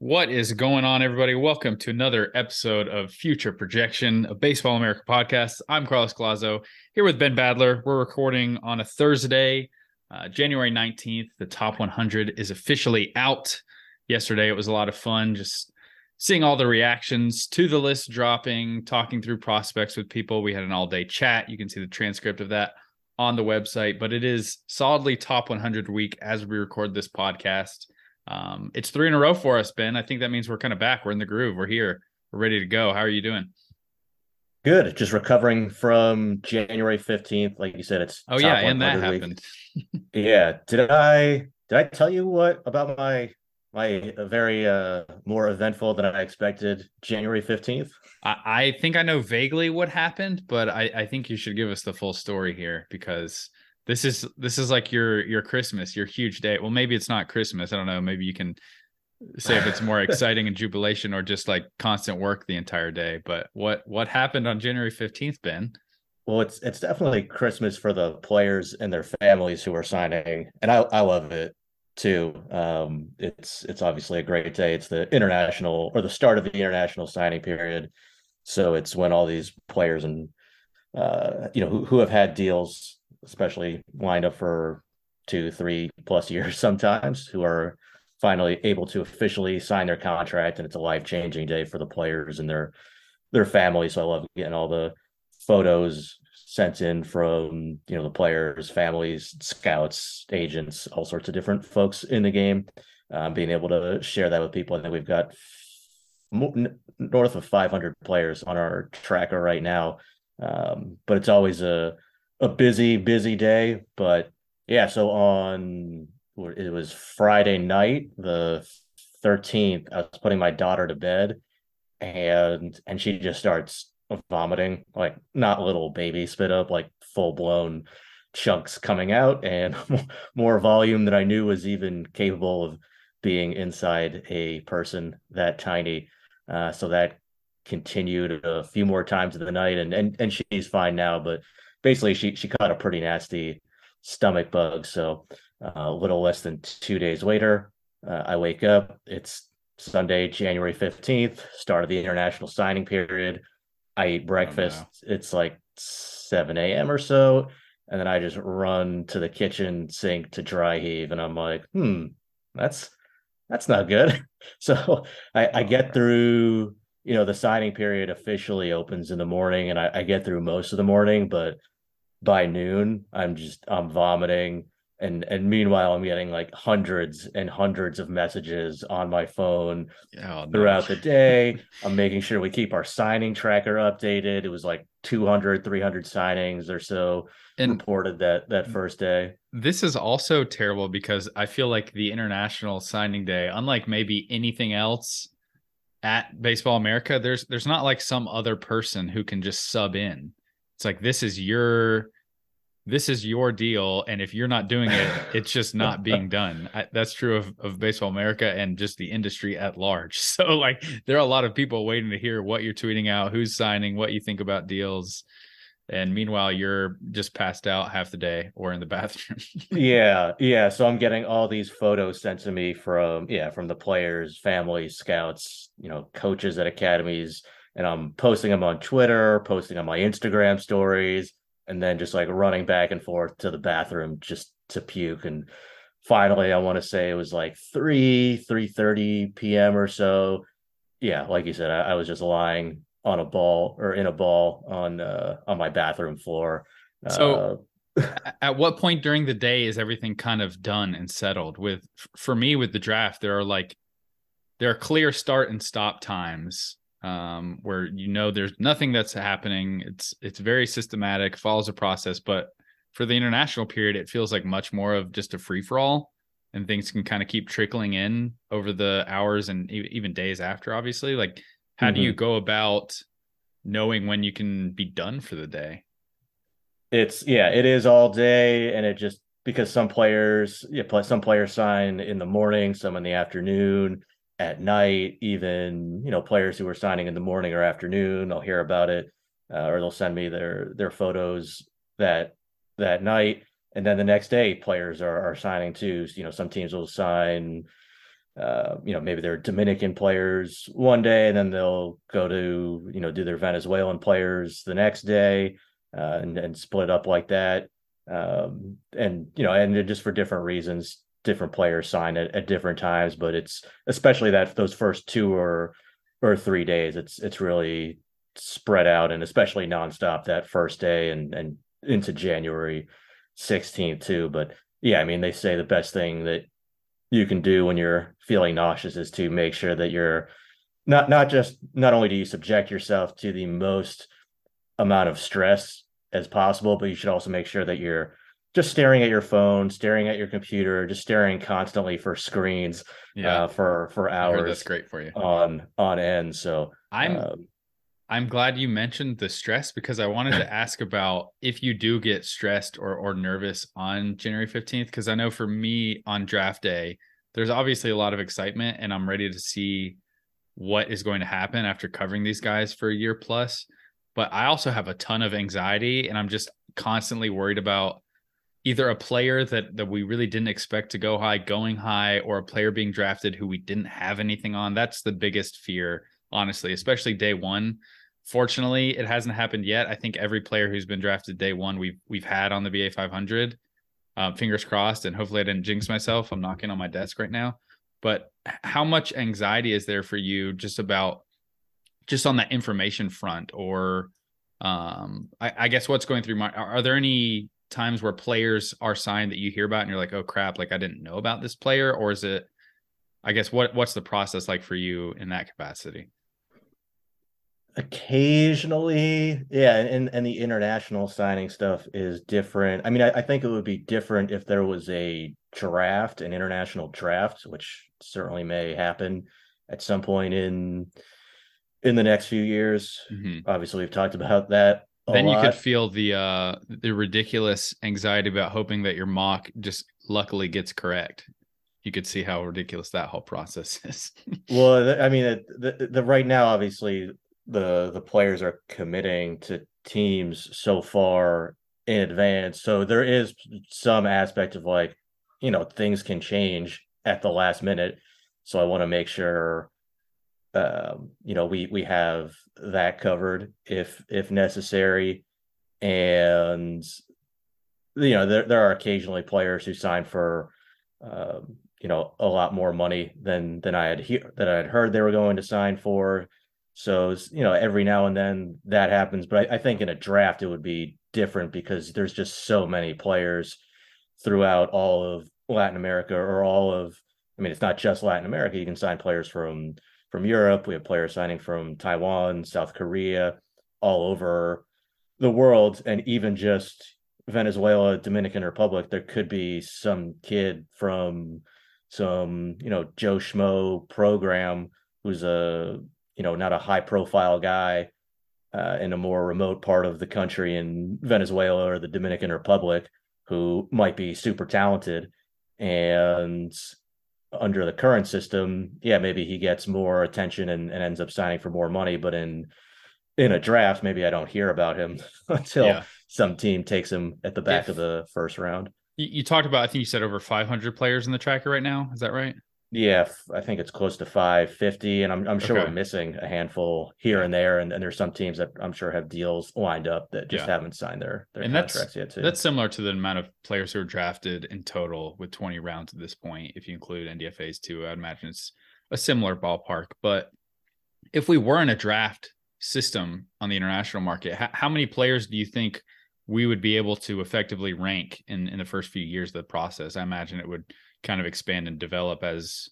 What is going on, everybody? Welcome to another episode of Future Projection, a Baseball America podcast. I'm Carlos Collazo here with Ben Badler. We're recording on a Thursday, uh, January 19th. The top 100 is officially out. Yesterday, it was a lot of fun just seeing all the reactions to the list dropping, talking through prospects with people. We had an all day chat. You can see the transcript of that on the website, but it is solidly top 100 week as we record this podcast. Um, it's three in a row for us, Ben. I think that means we're kind of back. We're in the groove. We're here. We're ready to go. How are you doing? Good. Just recovering from January 15th. Like you said, it's oh yeah, and that happened. yeah. Did I did I tell you what about my my very uh more eventful than I expected January 15th? I, I think I know vaguely what happened, but I, I think you should give us the full story here because this is this is like your your Christmas, your huge day. Well, maybe it's not Christmas. I don't know. Maybe you can say if it's more exciting and jubilation or just like constant work the entire day. But what what happened on January 15th, Ben? Well, it's it's definitely Christmas for the players and their families who are signing. And I, I love it too. Um, it's it's obviously a great day. It's the international or the start of the international signing period. So it's when all these players and uh, you know who, who have had deals especially lined up for two, three plus years sometimes, who are finally able to officially sign their contract, and it's a life changing day for the players and their their families. So I love getting all the photos sent in from you know the players, families, scouts, agents, all sorts of different folks in the game. Um, being able to share that with people, I think we've got north of 500 players on our tracker right now. Um, but it's always a a busy, busy day. But yeah, so on it was Friday night, the 13th, I was putting my daughter to bed and and she just starts vomiting, like not little baby spit up, like full blown chunks coming out and more volume than I knew was even capable of being inside a person that tiny. Uh, so that continued a few more times in the night and and and she's fine now, but basically she she caught a pretty nasty stomach bug. So uh, a little less than two days later, uh, I wake up. It's Sunday, January fifteenth, start of the international signing period. I eat breakfast. Oh, no. It's like seven a.m. or so, and then I just run to the kitchen sink to dry heave, and I'm like, hmm, that's that's not good. So I, I get through you know the signing period officially opens in the morning and I, I, get through most of the morning but by noon i'm just i'm vomiting. And and meanwhile i'm getting like hundreds and hundreds of messages on my phone oh, no. throughout the day. I'm making sure we keep our signing tracker updated. It was like 200 300 signings or so and reported that that first day. this is also terrible because i feel like the international signing day unlike maybe anything else at Baseball America, there's there's not like some other person who can just sub in. It's like this is your this is your deal, and if you're not doing it, it's just not being done. I, that's true of, of Baseball America and just the industry at large. So like there are a lot of people waiting to hear what you're tweeting out, who's signing, what you think about deals and meanwhile you're just passed out half the day or in the bathroom. Yeah yeah. So i'm getting all these photos sent to me from yeah from the players families scouts you know coaches at academies. And i'm posting them on twitter posting on my instagram stories and then just like running back and forth to the bathroom just to puke. And finally i want to say it was like 3 3 30 p.m or so. Yeah like you said I, I was just lying on a ball or in a ball on uh, on my bathroom floor. So, uh, at what point during the day is everything kind of done and settled? With for me with the draft, there are like there are clear start and stop times um, where you know there's nothing that's happening. It's it's very systematic, follows a process, but for the international period, it feels like much more of just a free for all, and things can kind of keep trickling in over the hours and even days after. Obviously, like how mm-hmm. do you mm-hmm. go about knowing when you can be done for the day? It's yeah, it is all day, and it just because some players, yeah, some players sign in the morning, some in the afternoon, at night, even you know players who are signing in the morning or afternoon. I'll hear about it, uh, or they'll send me their their photos that that night, and then the next day players are are signing too. You know, some teams will sign uh, you know, maybe they're Dominican players one day, and then they'll go to, you know, do their Venezuelan players the next day, uh, and, and split up like that. Um, and you know, and just for different reasons, different players sign at, at different times. But it's especially that those first two or or three days, it's it's really spread out, and especially nonstop that first day and and into January 16th too. But yeah, I mean, they say the best thing that you can do when you're feeling nauseous is to make sure that you're not not just not only do you subject yourself to the most amount of stress as possible, but you should also make sure that you're just staring at your phone, staring at your computer, just staring constantly for screens yeah. uh, for for hours. that's great for you on on end. So I'm um, I'm glad you mentioned the stress because I wanted to ask about if you do get stressed or or nervous on January 15th because I know for me on draft day there's obviously a lot of excitement and I'm ready to see what is going to happen after covering these guys for a year plus but I also have a ton of anxiety and I'm just constantly worried about either a player that that we really didn't expect to go high going high or a player being drafted who we didn't have anything on. That's the biggest fear honestly especially day 1 Fortunately, it hasn't happened yet. I think every player who's been drafted day one we've we've had on the BA 500. Uh, fingers crossed, and hopefully I didn't jinx myself. I'm knocking on my desk right now. But how much anxiety is there for you just about just on that information front, or um, I, I guess what's going through my? Are, are there any times where players are signed that you hear about and you're like, oh crap, like I didn't know about this player, or is it? I guess what what's the process like for you in that capacity? Occasionally, yeah, and and the international signing stuff is different. I mean, I, I, think it would be different if there was a draft, an international draft, which certainly may happen at some point in in the next few years. Mm-hmm. Obviously, we've talked about that. then lot. you could feel the uh the ridiculous anxiety about hoping that your mock just luckily gets correct you could see how ridiculous that whole process is. well, I mean, the, the, the, right now, obviously, the the players are committing to teams so far in advance. So there is some aspect of like, you know, things can change at the last minute. So I want to make sure um, you know, we we have that covered if if necessary. And you know, there there are occasionally players who sign for um, you know, a lot more money than than I had hear that I had heard they were going to sign for. So you know, every now and then that happens, but I, I, think in a draft it would be different because there's just so many players throughout all of Latin America or all of. I mean, it's not just Latin America. You can sign players from from Europe. We have players signing from Taiwan, South Korea, all over the world, and even just Venezuela, Dominican Republic. There could be some kid from some you know Joe Schmo program who's a you know, not a high profile guy uh, in a more remote part of the country in Venezuela or the Dominican Republic who might be super talented. And under the current system, yeah, maybe he gets more attention and, and ends up signing for more money. But in in a draft, maybe I don't hear about him until yeah. some team takes him at the back if, of the first round. You, you talked about, I think you said over 500 players in the tracker right now. Is that right? Yeah, I think it's close to 550, and I'm I'm sure okay. we're missing a handful here and there, and, and there's some teams that I'm sure have deals lined up that just yeah. haven't signed their their and contracts yet too. That's similar to the amount of players who are drafted in total with 20 rounds at this point. If you include NDFA's too, I'd imagine it's a similar ballpark. But if we were in a draft system on the international market, how, how many players do you think we would be able to effectively rank in in the first few years of the process? I imagine it would kind of expand and develop as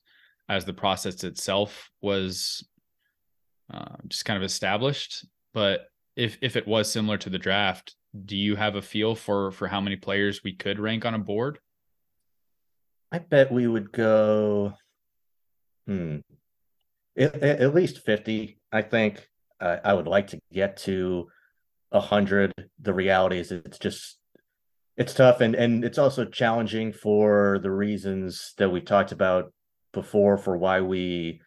as the process itself was uh, just kind of established. But if if it was similar to the draft, do you have a feel for for how many players we could rank on a board? I bet we would go, hmm, at, at least fifty. I think uh, I would like to get to hundred. The reality is, it's just it's tough and and it's also challenging for the reasons that we talked about before for why we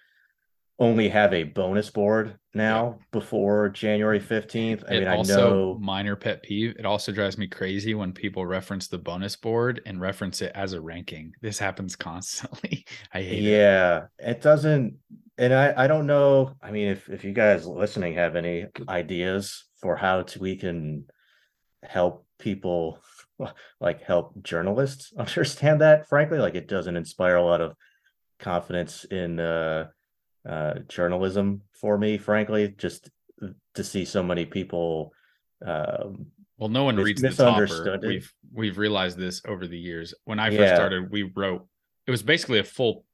only have a bonus board now yeah. before January 15th. I it mean, also, I know minor pet peeve. It also drives me crazy when people reference the bonus board and reference it as a ranking. This happens constantly. I hate yeah, it. Yeah, it doesn't and I, I don't know. I mean, if, if you guys listening have any ideas for how to, we can help people like help journalists understand that, frankly, like it doesn't inspire a lot of confidence in uh uh, journalism for me, frankly, just to see so many people. Um, well, no one reads the topper. We've we've realized this over the years. When I first yeah. started, we wrote it was basically a full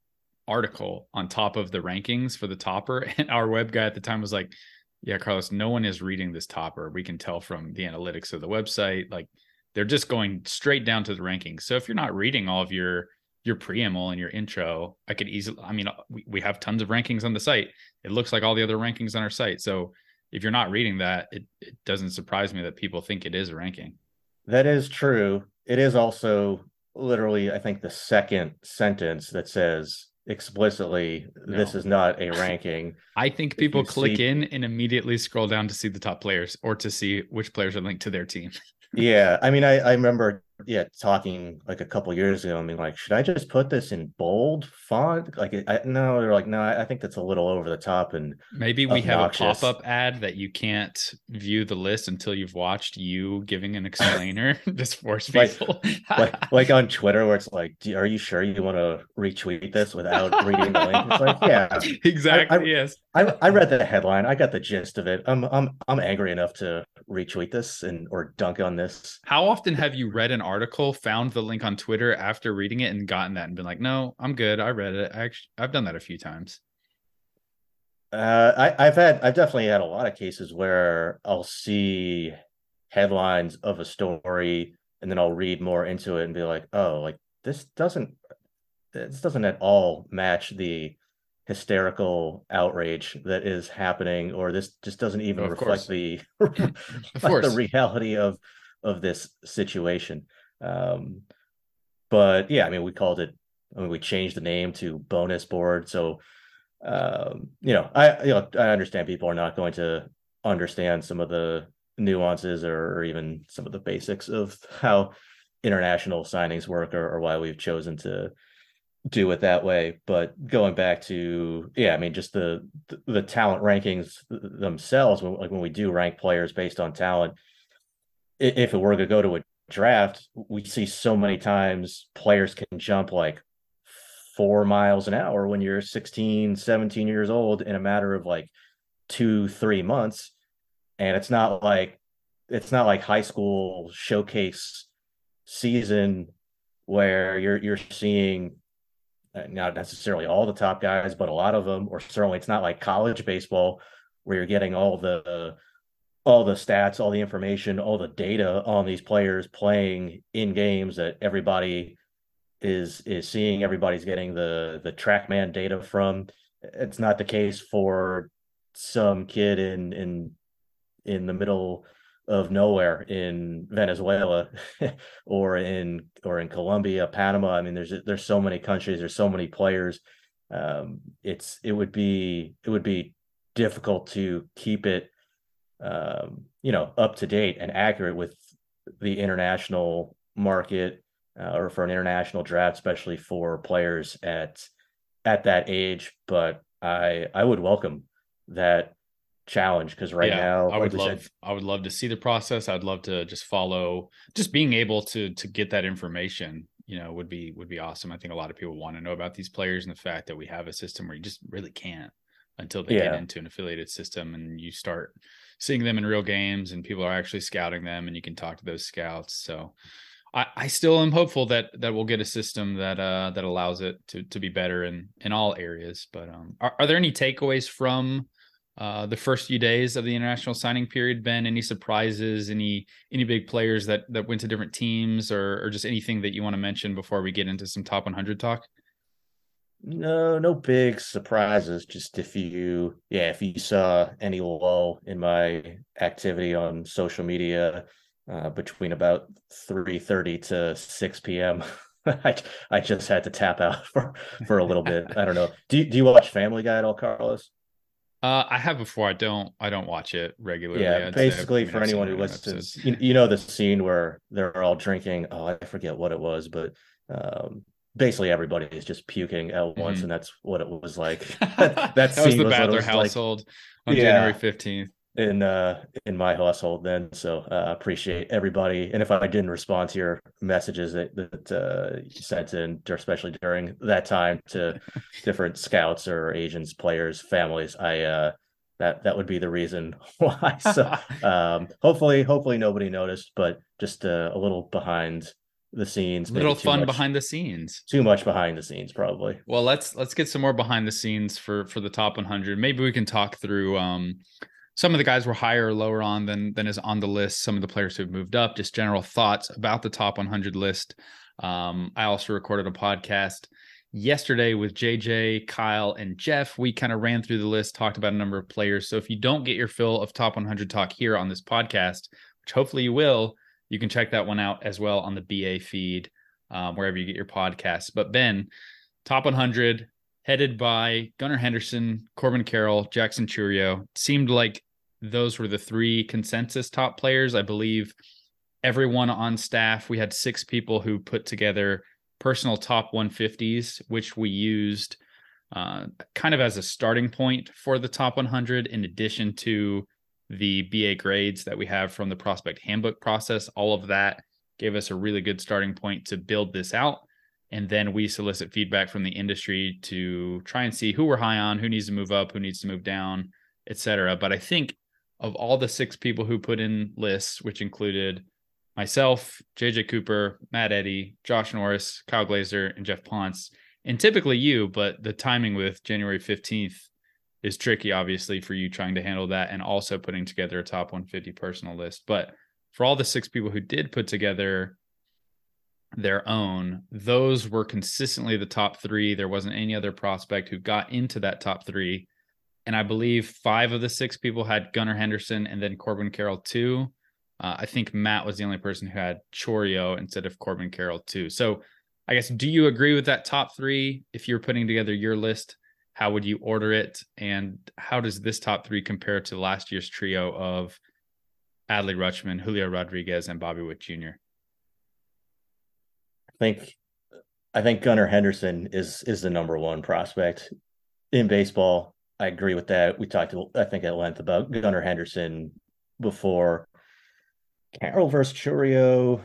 article on top of the rankings for the topper, and our web guy at the time was like, "Yeah, Carlos, no one is reading this topper. We can tell from the analytics of the website. Like, they're just going straight down to the rankings. So if you're not reading all of your your preamble and your intro, I could easily, I mean, we, we have tons of rankings on the site. It looks like all the other rankings on our site. So if you're not reading that, it, it doesn't surprise me that people think it is a ranking. That is true. It is also literally, I think, the second sentence that says explicitly no. this is not a ranking. I think people click see... in and immediately scroll down to see the top players or to see which players are linked to their team. yeah. I mean, I, I remember yeah talking like a couple years ago i mean like should i just put this in bold font? Like I, no they're like no I, think that's a little over the top and maybe we obnoxious. have a pop-up ad that you can't view the list until you've watched you giving an explainer just force people. like, like, like, on twitter where it's like are you sure you want to retweet this without reading the link? It's like yeah. Exactly I, I, yes. I, I read the headline. I got the gist of it. I'm i'm i'm angry enough to retweet this and or dunk on this. How often have you read an article, found the link on Twitter after reading it, and gotten that and been like, "No, I'm good. I read it. I actually, I've done that a few times." Uh, I, I've had, I've definitely had a lot of cases where I'll see headlines of a story, and then I'll read more into it and be like, "Oh, like this doesn't, this doesn't at all match the." hysterical outrage that is happening or this just doesn't even oh, reflect course. the reflect the reality of of this situation. Um, but yeah, I mean, we called it. I mean, we changed the name to bonus board. So, um, you know, I you know I understand people are not going to understand some of the nuances or, or even some of the basics of how international signings work or, or why we've chosen to do it that way but going back to yeah i mean just the the, talent rankings themselves when, like when we do rank players based on talent if it were to go to a draft, we see so many times players can jump like four miles an hour when you're 16, 17 years old in a matter of like two, three months. And it's not like it's not like high school showcase season where you're you're seeing uh, not necessarily all the top guys, but a lot of them, or certainly it's not like college baseball where you're getting all the all the stats, all the information, all the data on these players playing in games that everybody is is seeing. Everybody's getting the the TrackMan data from. It's not the case for some kid in in in the middle of nowhere in Venezuela or in or in Colombia, Panama. I mean, there's there's so many countries, there's so many players. Um, it's it would be it would be difficult to keep it um, you know up to date and accurate with the international market uh, or for an international draft, especially for players at at that age. But I I would welcome that challenge because right yeah, now I would like love said, I would love to see the process. I'd love to just follow just being able to to get that information you know would be would be awesome. I think a lot of people want to know about these players and the fact that we have a system where you just really can't until they yeah. get into an affiliated system and you start seeing them in real games and people are actually scouting them and you can talk to those scouts. So I, I still am hopeful that that we'll get a system that uh that allows it to to be better in in all areas. But um are, are there any takeaways from uh, the first few days of the international signing period ben any surprises any any big players that that went to different teams or or just anything that you want to mention before we get into some top 100 talk no, no big surprises. Just if you, yeah, if you saw any lull in my activity on social media uh, between about three thirty to six p.m., I I just had to tap out for for a little bit. I don't know. Do you, do you watch Family Guy at all, Carlos? Uh, I have before. I don't. I don't watch it regularly. Yeah, I'd say. basically I mean, for I've anyone who listens, you, you know the scene where they're all drinking. Oh, I forget what it was, but um, basically everybody is just puking at once, Mhm. and that's what it was like. that, that was the was Badler was like. household on Yeah. January fifteenth. in uh in my household then so uh appreciate everybody and if i didn't respond to your messages that that uh you sent in especially during that time to different scouts or agents players families i uh that that would be the reason why so um hopefully hopefully nobody noticed but just uh, a little behind the scenes Little fun much- behind the scenes. too much behind the scenes probably Well, let's let's get some more behind the scenes for for the top 100. Maybe we can talk through um some of the guys we're higher or lower on than than is on the list. Some of the players who've moved up. Just general thoughts about the top 100 list. Um, I also recorded a podcast yesterday with JJ, Kyle, and Jeff. We kind of ran through the list, talked about a number of players. So if you don't get your fill of top 100 talk here on this podcast, which hopefully you will, you can check that one out as well on the BA feed, um, wherever you get your podcasts. But Ben, top 100 headed by Gunnar Henderson, Corbin Carroll, Jackson Chourio. Seemed like those were the three consensus top players. I believe everyone on staff, we had six people who put together personal top 150s, which we used uh, kind of as a starting point for the top 100, in addition to the BA grades that we have from the prospect handbook process. All of that gave us a really good starting point to build this out and then we solicit feedback from the industry to try and see who we're high on, who needs to move up, who needs to move down, etc. But I think of all the six people who put in lists, which included myself, JJ Cooper, Matt Eddy, Josh Norris, Kyle Glaser, and Jeff Pontes, and typically you, but the timing with January 15th is tricky, obviously, for you trying to handle that and also putting together a top 150 personal list. But for all the six people who did put together their own, those were consistently the top three. There wasn't any other prospect who got into that top three. And I believe five of the six people had Gunnar Henderson and then Corbin Carroll too. Uh, I think Matt was the only person who had Chourio instead of Corbin Carroll too. So I guess, do you agree with that top three? If you're putting together your list, how would you order it? And how does this top three compare to last year's trio of Adley Rutschman, Julio Rodriguez, and Bobby Witt Jr.? I think I think Gunnar Henderson is is the number one prospect in baseball. I agree with that. We talked, I think, at length about Gunnar Henderson before. Carroll versus Chourio.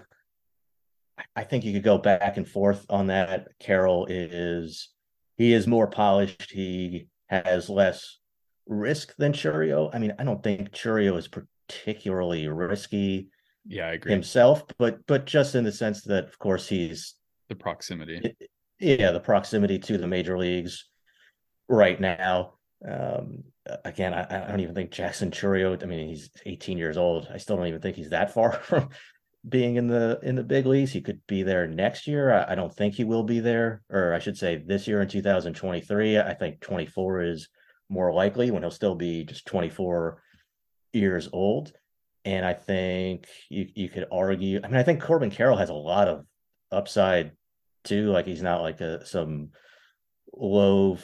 I think you could go back and forth on that. Carroll is he is more polished. He has less risk than Chourio. I mean, I don't think Chourio is particularly risky Yeah, I agree. himself, but but just in the sense that, of course, he's the proximity. yeah the proximity to the major leagues right now. Um, again, I, I don't even think Jackson Chourio. I mean, he's 18 years old. I still don't even think he's that far from being in the in the big leagues. He could be there next year. I, I don't think he will be there, or I should say, this year in 2023. I think 24 is more likely when he'll still be just 24 years old. And I think you you could argue. I mean, I think Corbin Carroll has a lot of upside too. Like he's not like a some low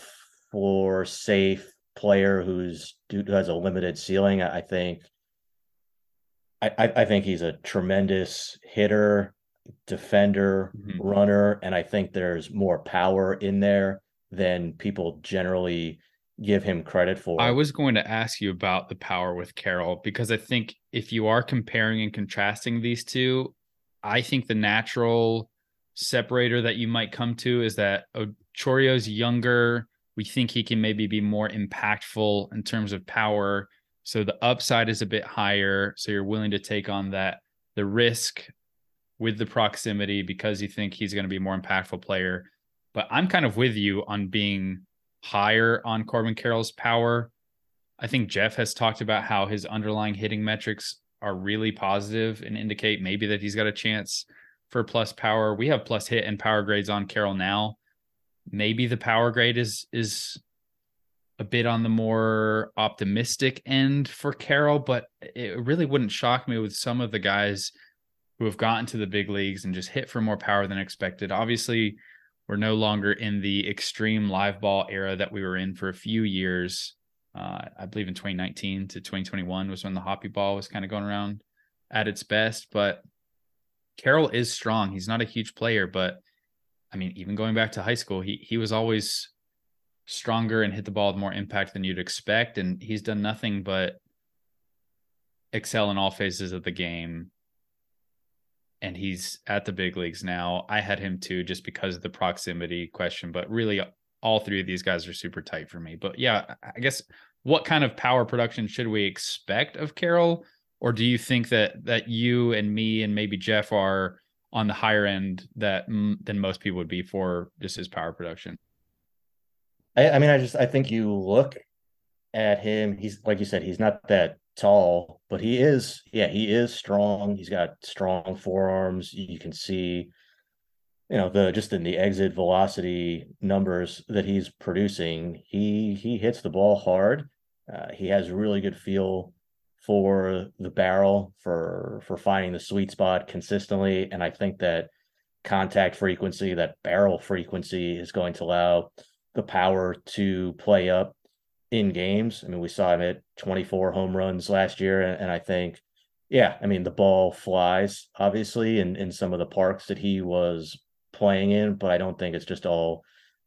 floor safe player who's who has a limited ceiling. I, I think. I, I think he's a tremendous hitter, defender, Mhm. runner, and I think there's more power in there than people generally give him credit for. I was going to ask you about the power with Carroll because I think if you are comparing and contrasting these two, I think the natural separator that you might come to is that Chourio's younger. We think he can maybe be more impactful in terms of power. So the upside is a bit higher. So you're willing to take on that the risk with the proximity because you think he's going to be a more impactful player. But I'm kind of with you on being higher on Corbin Carroll's power. I think Jeff has talked about how his underlying hitting metrics are really positive and indicate maybe that he's got a chance for plus power. We have plus hit and power grades on Carroll now. Maybe the power grade is is a bit on the more optimistic end for Carroll, but it really wouldn't shock me with some of the guys who have gotten to the big leagues and just hit for more power than expected. Obviously, we're no longer in the extreme live ball era that we were in for a few years. Uh, I believe in 2019 to 2021 was when the hoppy ball was kind of going around at its best. But Carroll is strong. He's not a huge player, but I mean, even going back to high school, he he was always stronger and hit the ball with more impact than you'd expect. And he's done nothing but excel in all phases of the game. And he's at the big leagues now. I had him too, just because of the proximity question, but really all three of these guys are super tight for me. But yeah, I guess what kind of power production should we expect of Carroll? Or do you think that that you and me and maybe Jeff are on the higher end that than most people would be for just his power production? I, I mean, I just I think you look at him. He's like you said, he's not that tall, but he is. Yeah, he is strong. He's got strong forearms. You can see, you know, the just in the exit velocity numbers that he's producing. He he hits the ball hard. Uh, he has really good feel for the barrel for for finding the sweet spot consistently, and I think that contact frequency, that barrel frequency, is going to allow the power to play up in games. I mean, we saw him at 24 home runs last year, and, and I think, yeah, I mean, the ball flies obviously in in some of the parks that he was playing in, but I don't think it's just all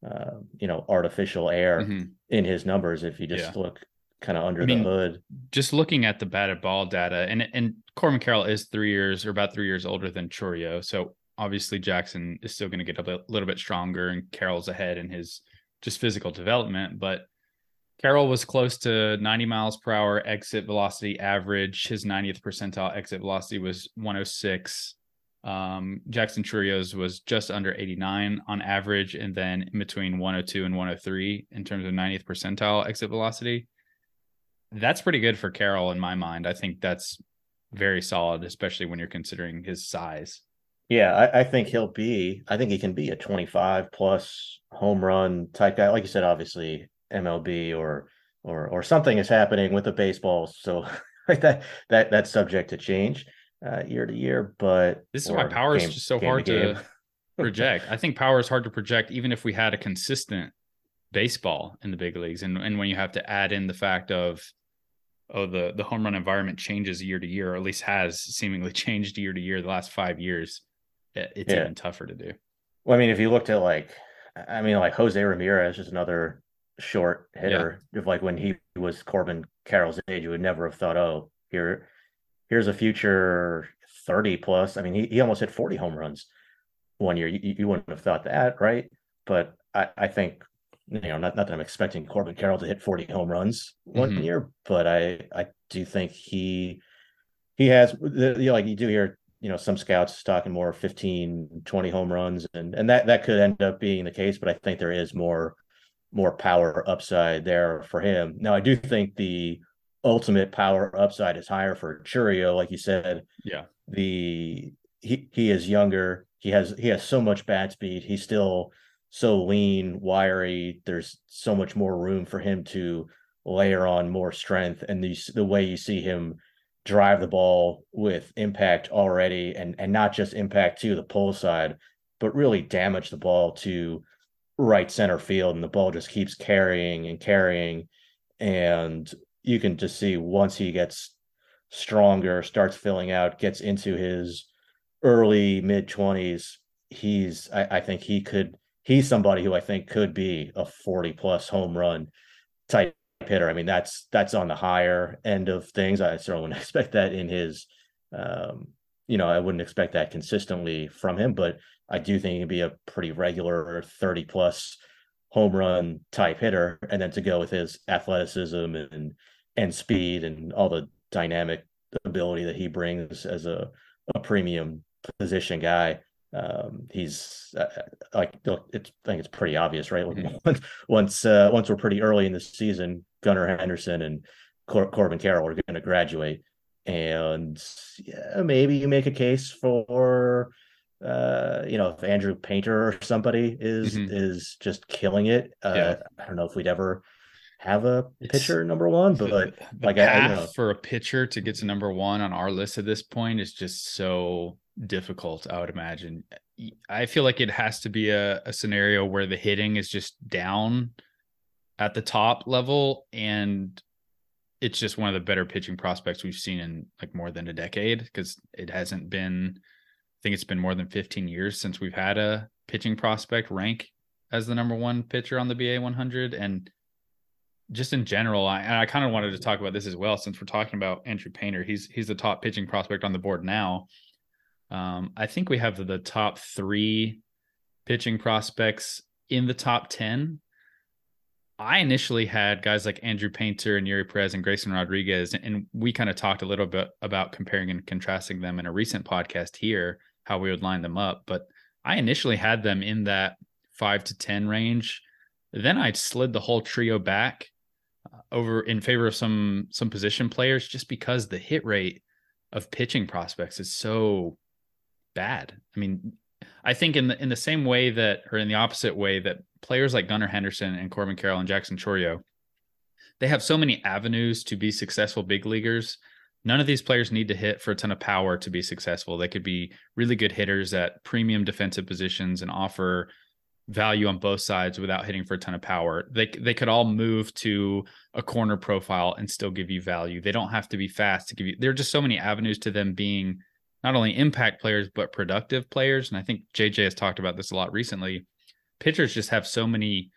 uh, you know artificial air mm-hmm. in his numbers. If you just yeah. look kind of under I mean, the hood, just looking at the batted ball data, and and Corbin Carroll is three years or about three years older than Chourio, so obviously Jackson is still going to get a little bit stronger, and Carroll's ahead in his just physical development. But Carroll was close to 90 miles per hour exit velocity average. His 90th percentile exit velocity was 106. Um, Jackson Chourio's was just under 89 on average, and then in between 102 and 103 in terms of 90th percentile exit velocity. That's pretty good for Carroll in my mind. I think that's very solid, especially when you're considering his size. Yeah, I, I, think he'll be. I think he can be a 25 plus home run type guy. Like you said, obviously MLB or or or something is happening with the baseball, so like that that that's subject to change uh, year to year. But this is why power game, is just so hard to, to project. I think power is hard to project, even if we had a consistent baseball in the big leagues, and and when you have to add in the fact of oh the the home run environment changes year to year, or at least has seemingly changed year to year the last five years it's yeah. even tougher to do. Well, I mean, if you looked at like, I mean, like Jose Ramirez is another short hitter. Yeah. If like when he was Corbin Carroll's age, you would never have thought, oh, here, here's a future 30 plus. I mean, he, he almost hit 40 home runs one year. You, you wouldn't have thought that, right? But I, I think, you know, not, not that I'm expecting Corbin Carroll to hit 40 home runs one mm-hmm. year, but I, I do think he, he has, you know, like you do hear you know some scouts talking more 15 20 home runs and and that that could end up being the case but i think there is more more power upside there for him. Now i do think the ultimate power upside is higher for Chourio like you said. Yeah. The he he is younger. He has he has so much bat speed. He's still so lean wiry. There's so much more room for him to layer on more strength and the the way you see him drive the ball with impact already and and not just impact to the pole side but really damage the ball to right center field. And the ball just keeps carrying and carrying. And you can just see once he gets stronger starts filling out gets into his early mid 20s he's I, I think he could he's somebody who i think could be a 40 plus home run type hitter. I mean, that's that's on the higher end of things. I certainly wouldn't expect that in his. Um, you know, I wouldn't expect that consistently from him, but I do think he'd be a pretty regular 30 plus home run type hitter. And then to go with his athleticism and and speed and all the dynamic ability that he brings as a, a premium position guy, um, he's uh, like look, it's I think it's pretty obvious, right? Mm-hmm. Once once uh, once we're pretty early in the season, Gunnar Henderson and Cor- Corbin Carroll are going to graduate, and yeah, maybe you make a case for uh, you know if Andrew Painter or somebody is mm-hmm. is just killing it. Uh, yeah. I don't know if we'd ever have a pitcher number one, but the, the like path I, you know. for a pitcher to get to number one on our list at this point is just so difficult. I would imagine. I feel like it has to be a, a scenario where the hitting is just down at the top level and it's just one of the better pitching prospects we've seen in like more than a decade because it hasn't been I think it's been more than 15 years since we've had a pitching prospect rank as the number one pitcher on the BA 100 and just in general I I kind of wanted to talk about this as well since we're talking about Andrew Painter he's he's the top pitching prospect on the board now um, I think we have the top 3 pitching prospects in the top 10 I initially had guys like Andrew Painter and Eury Perez and Grayson Rodriguez, and we kind of talked a little bit about comparing and contrasting them in a recent podcast here, how we would line them up. But I initially had them in that five to 10 range. Then I slid the whole trio back uh, over in favor of some some position players just because the hit rate of pitching prospects is so bad. I mean, I think in the in the same way that, or in the opposite way that players like Gunnar Henderson and Corbin Carroll and Jackson Chourio, they have so many avenues to be successful big leaguers. None of these players need to hit for a ton of power to be successful. They could be really good hitters at premium defensive positions and offer value on both sides without hitting for a ton of power. They they could all move to a corner profile and still give you value. They don't have to be fast to give you. There are just so many avenues to them being not only impact players but productive players. And I think JJ has talked about this a lot recently. Pitchers just have so many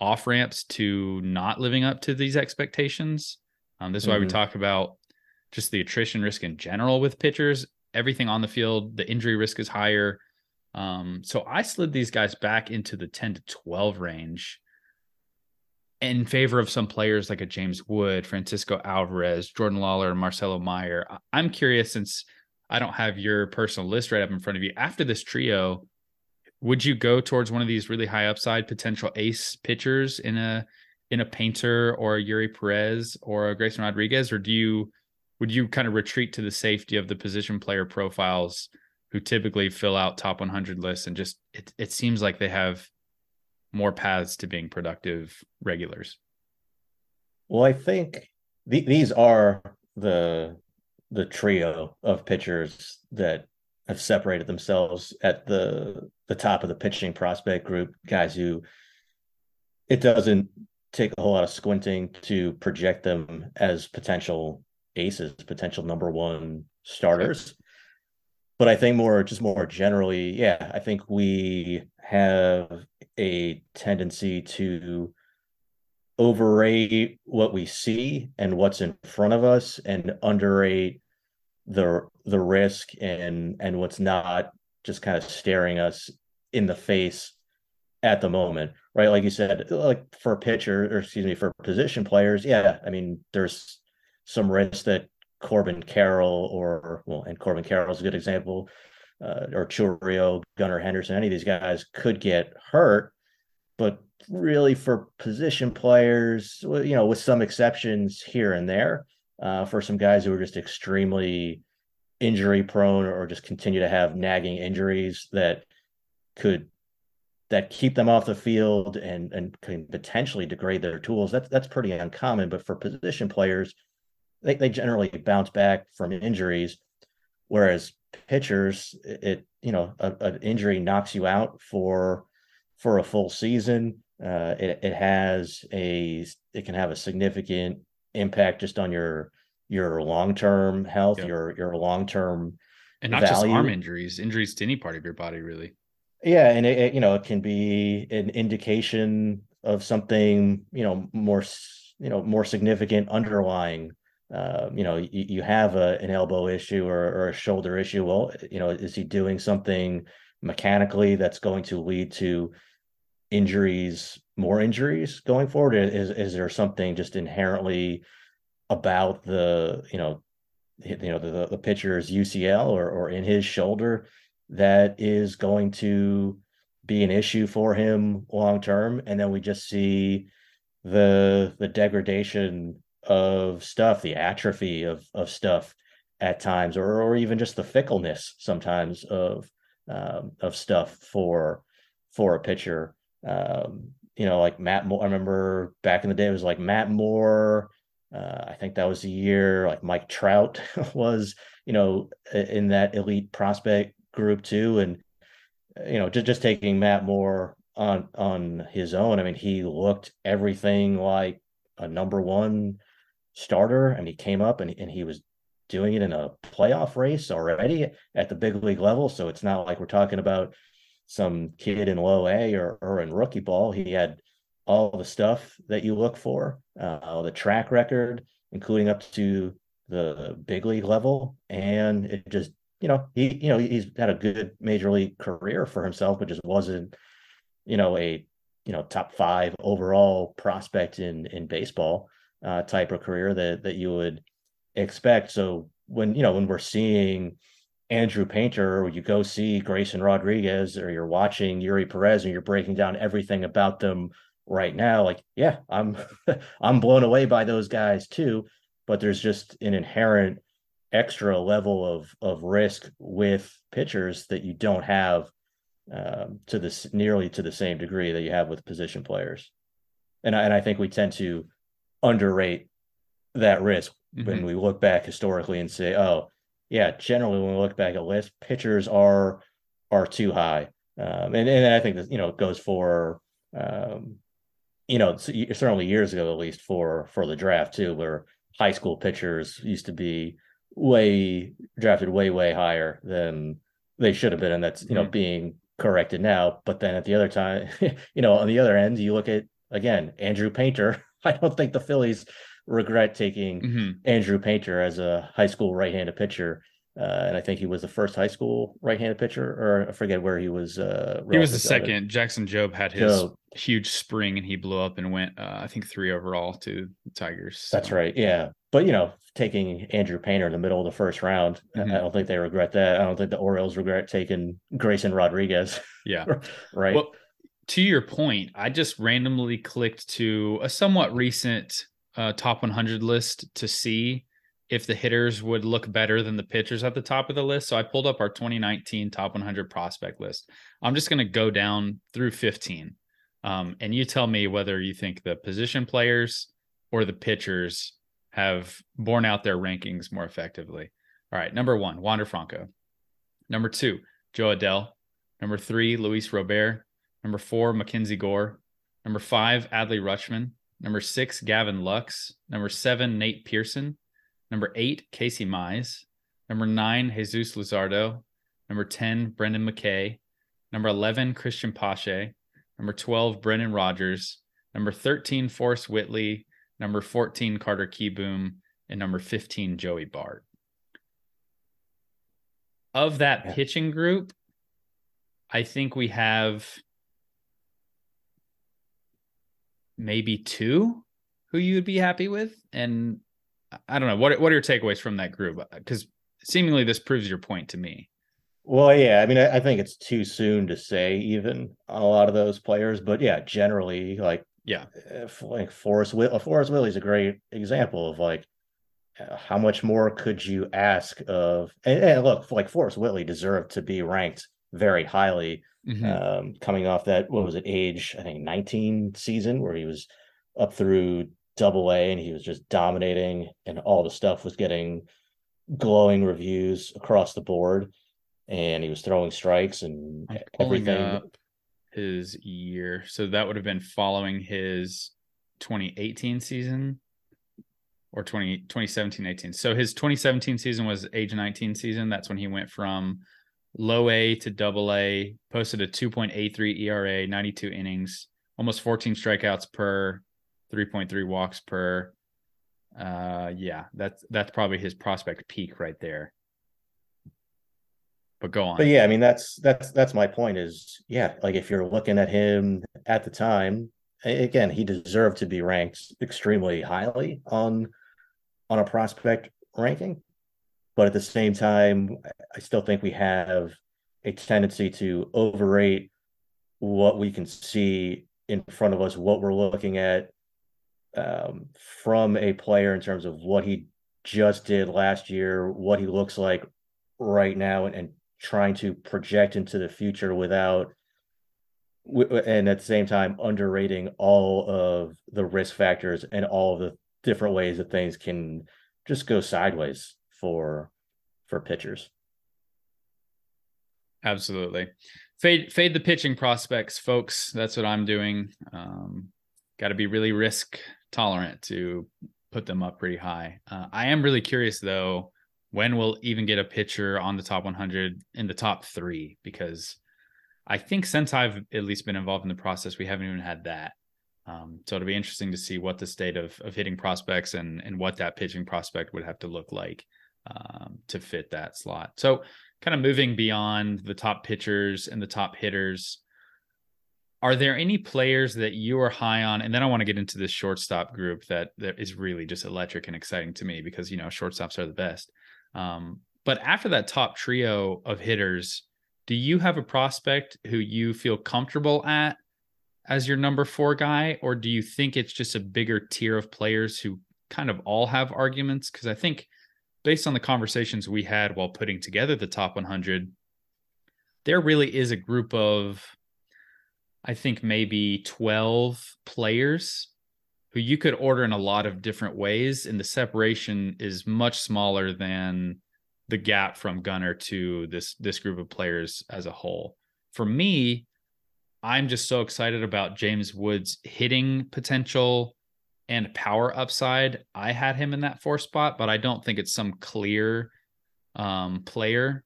off ramps to not living up to these expectations. Um, this is why mm-hmm. we talk about just the attrition risk in general with pitchers. Everything on the field, the injury risk is higher. Um, so I slid these guys back into the 10 to 12 range in favor of some players like a James Wood, Francisco Alvarez, Jordan Lawlar, and Marcelo Mayer. I'm curious since I don't have your personal list right up in front of you. After this trio, would you go towards one of these really high upside potential ace pitchers in a in a Painter or a Eury Perez or a Grayson Rodriguez, or do you would you kind of retreat to the safety of the position player profiles who typically fill out top 100 lists and just it it seems like they have more paths to being productive regulars? Well, I think th- these are the the trio of pitchers that have separated themselves at the the top of the pitching prospect group, guys who it doesn't take a whole lot of squinting to project them as potential aces, potential number one starters. But I think more just more generally, yeah, I think we have a tendency to overrate what we see and what's in front of us and underrate the the risk and and what's not just kind of staring us in the face at the moment right like you said like for pitcher or excuse me for position players yeah i mean there's some risk that corbin carroll or well and corbin carroll's a good example uh, or Chourio, Gunnar Henderson, any of these guys could get hurt. But really, for position players, you know, with some exceptions here and there, uh, for some guys who are just extremely injury prone or just continue to have nagging injuries that could that keep them off the field and and can potentially degrade their tools. That's that's pretty uncommon. But for position players, they, they generally bounce back from injuries, whereas pitchers, it you know an injury knocks you out for for a full season. Uh, it it has a it can have a significant impact just on your your long term health, yep. your your long term and not value. just arm injuries, injuries to any part of your body, really. Yeah, and it, it, you know it can be an indication of something you know more you know more significant underlying. Uh, you know, you, you have a, an elbow issue or, or a shoulder issue. Well, you know, is he doing something mechanically that's going to lead to injuries, more injuries going forward? Is is there something just inherently about the you know you know the, the pitcher's UCL or or in his shoulder that is going to be an issue for him long term and then we just see the the degradation of stuff the atrophy of of stuff at times or or even just the fickleness sometimes of um, of stuff for for a pitcher um, you know like Matt Moore I remember back in the day it was like Matt Moore uh, I think that was the year like Mike Trout was, you know, in that elite prospect group too. And, you know, just, just taking Matt Moore on on his own. I mean, he looked everything like a number one starter, and he came up and, and he was doing it in a playoff race already at the big league level. So it's not like we're talking about some kid in low A or, or in rookie ball. He had all the stuff that you look for, uh, the track record, including up to the big league level. And it just, you know, he, you know, he's had a good major league career for himself, but just wasn't, you know, a, you know, top five overall prospect in, in baseball uh, type of career that, that you would expect. So when, you know, when we're seeing, Andrew Painter, or you go see Grayson Rodriguez, or you're watching Eury Perez, and you're breaking down everything about them right now, like, yeah, I'm I'm blown away by those guys too. But there's just an inherent extra level of of risk with pitchers that you don't have um, to this nearly to the same degree that you have with position players. And I, and I think we tend to underrate that risk mm-hmm. when we look back historically and say, oh, yeah, generally when we look back at lists, pitchers are are too high, um, and and I think that you know goes for um, you know certainly years ago at least for for the draft too, where high school pitchers used to be way drafted way way higher than they should have been, and that's you know mm-hmm. being corrected now. But then at the other time, you know, on the other end, you look at again Andrew Painter. I don't think the Phillies regret taking mm-hmm. Andrew Painter as a high school right-handed pitcher. Uh, and I think he was the first high school right-handed pitcher, or I forget where he was. Uh, he was the second. Jackson Jobe had his Jobe. huge spring, and he blew up and went, uh, I think, three overall to the Tigers. So. That's right. Yeah, but you know, taking Andrew Painter in the middle of the first round, mm-hmm. I don't think they regret that. I don't think the Orioles regret taking Grayson Rodriguez. Yeah, right. Well, to your point, I just randomly clicked to a somewhat recent uh, top 100 list to see if the hitters would look better than the pitchers at the top of the list. So I pulled up our 2019 top 100 prospect list. I'm just going to go down through 15. Um, and you tell me whether you think the position players or the pitchers have borne out their rankings more effectively. All right. Number one, Wander Franco. Number two, Jo Adell. Number three, Luis Robert. Number four, Mackenzie Gore. Number five, Adley Rutschman. Number six, Gavin Lux. Number seven, Nate Pearson. Number eight, Casey Mize. Number nine, Jesus Luzardo. Number 10, Brendan McKay. Number 11, Cristian Pache. Number 12, Brendan Rodgers. Number 13, Forrest Whitley. Number 14, Carter Kieboom. And number 15, Joey Bart. Of that yeah. pitching group, I think we have maybe two who you would be happy with. And I don't know what what are your takeaways from that group? Uh, because seemingly this proves your point to me. Well, yeah, I mean, I, I think it's too soon to say even on a lot of those players, but yeah, generally, like, yeah, uh, if, like Forrest Will, uh, Forrest Willie's a great example of like uh, how much more could you ask of? And, and look, like Forrest Whitley deserved to be ranked very highly mm-hmm. um, coming off that what was it age I think 19 season where he was up through double A and he was just dominating and all the stuff was getting glowing reviews across the board. And he was throwing strikes and everything. his year. So that would have been following his 2018 season or 20 2017 18 so his 2017 season was age 19 season. That's when he went from low A to double A, posted a 2.83 ERA, 92 innings, almost 14 strikeouts per, 3.3 walks per. Uh, yeah, that's that's probably his prospect peak right there. But go on. But yeah, I mean that's that's that's my point is yeah, like if you're looking at him at the time, again, he deserved to be ranked extremely highly on on a prospect ranking. But at the same time, I still think we have a tendency to overrate what we can see in front of us, what we're looking at um, from a player in terms of what he just did last year, what he looks like right now, and, and trying to project into the future without and at the same time underrating all of the risk factors and all of the different ways that things can just go sideways for for pitchers. Absolutely. fade fade the pitching prospects, folks. That's what I'm doing. Um, Got to be really risk tolerant to put them up pretty high. Uh, I am really curious though when we'll even get a pitcher on the top 100 in the top three because I think since I've at least been involved in the process, we haven't even had that. Um, so it'll be interesting to see what the state of of hitting prospects and and what that pitching prospect would have to look like um, to fit that slot. So kind of moving beyond the top pitchers and the top hitters. Are there any players that you are high on? And then I want to get into this shortstop group that that is really just electric and exciting to me because you know shortstops are the best. Um, but after that top trio of hitters, do you have a prospect who you feel comfortable at as your number four guy, or do you think it's just a bigger tier of players who kind of all have arguments? Because I think based on the conversations we had while putting together the top 100, there really is a group of, I think maybe 12 players who you could order in a lot of different ways. And the separation is much smaller than the gap from Gunnar to this this group of players as a whole. For me, I'm just so excited about James Wood's hitting potential and power upside. I had him in that four spot, but I don't think it's some clear um, player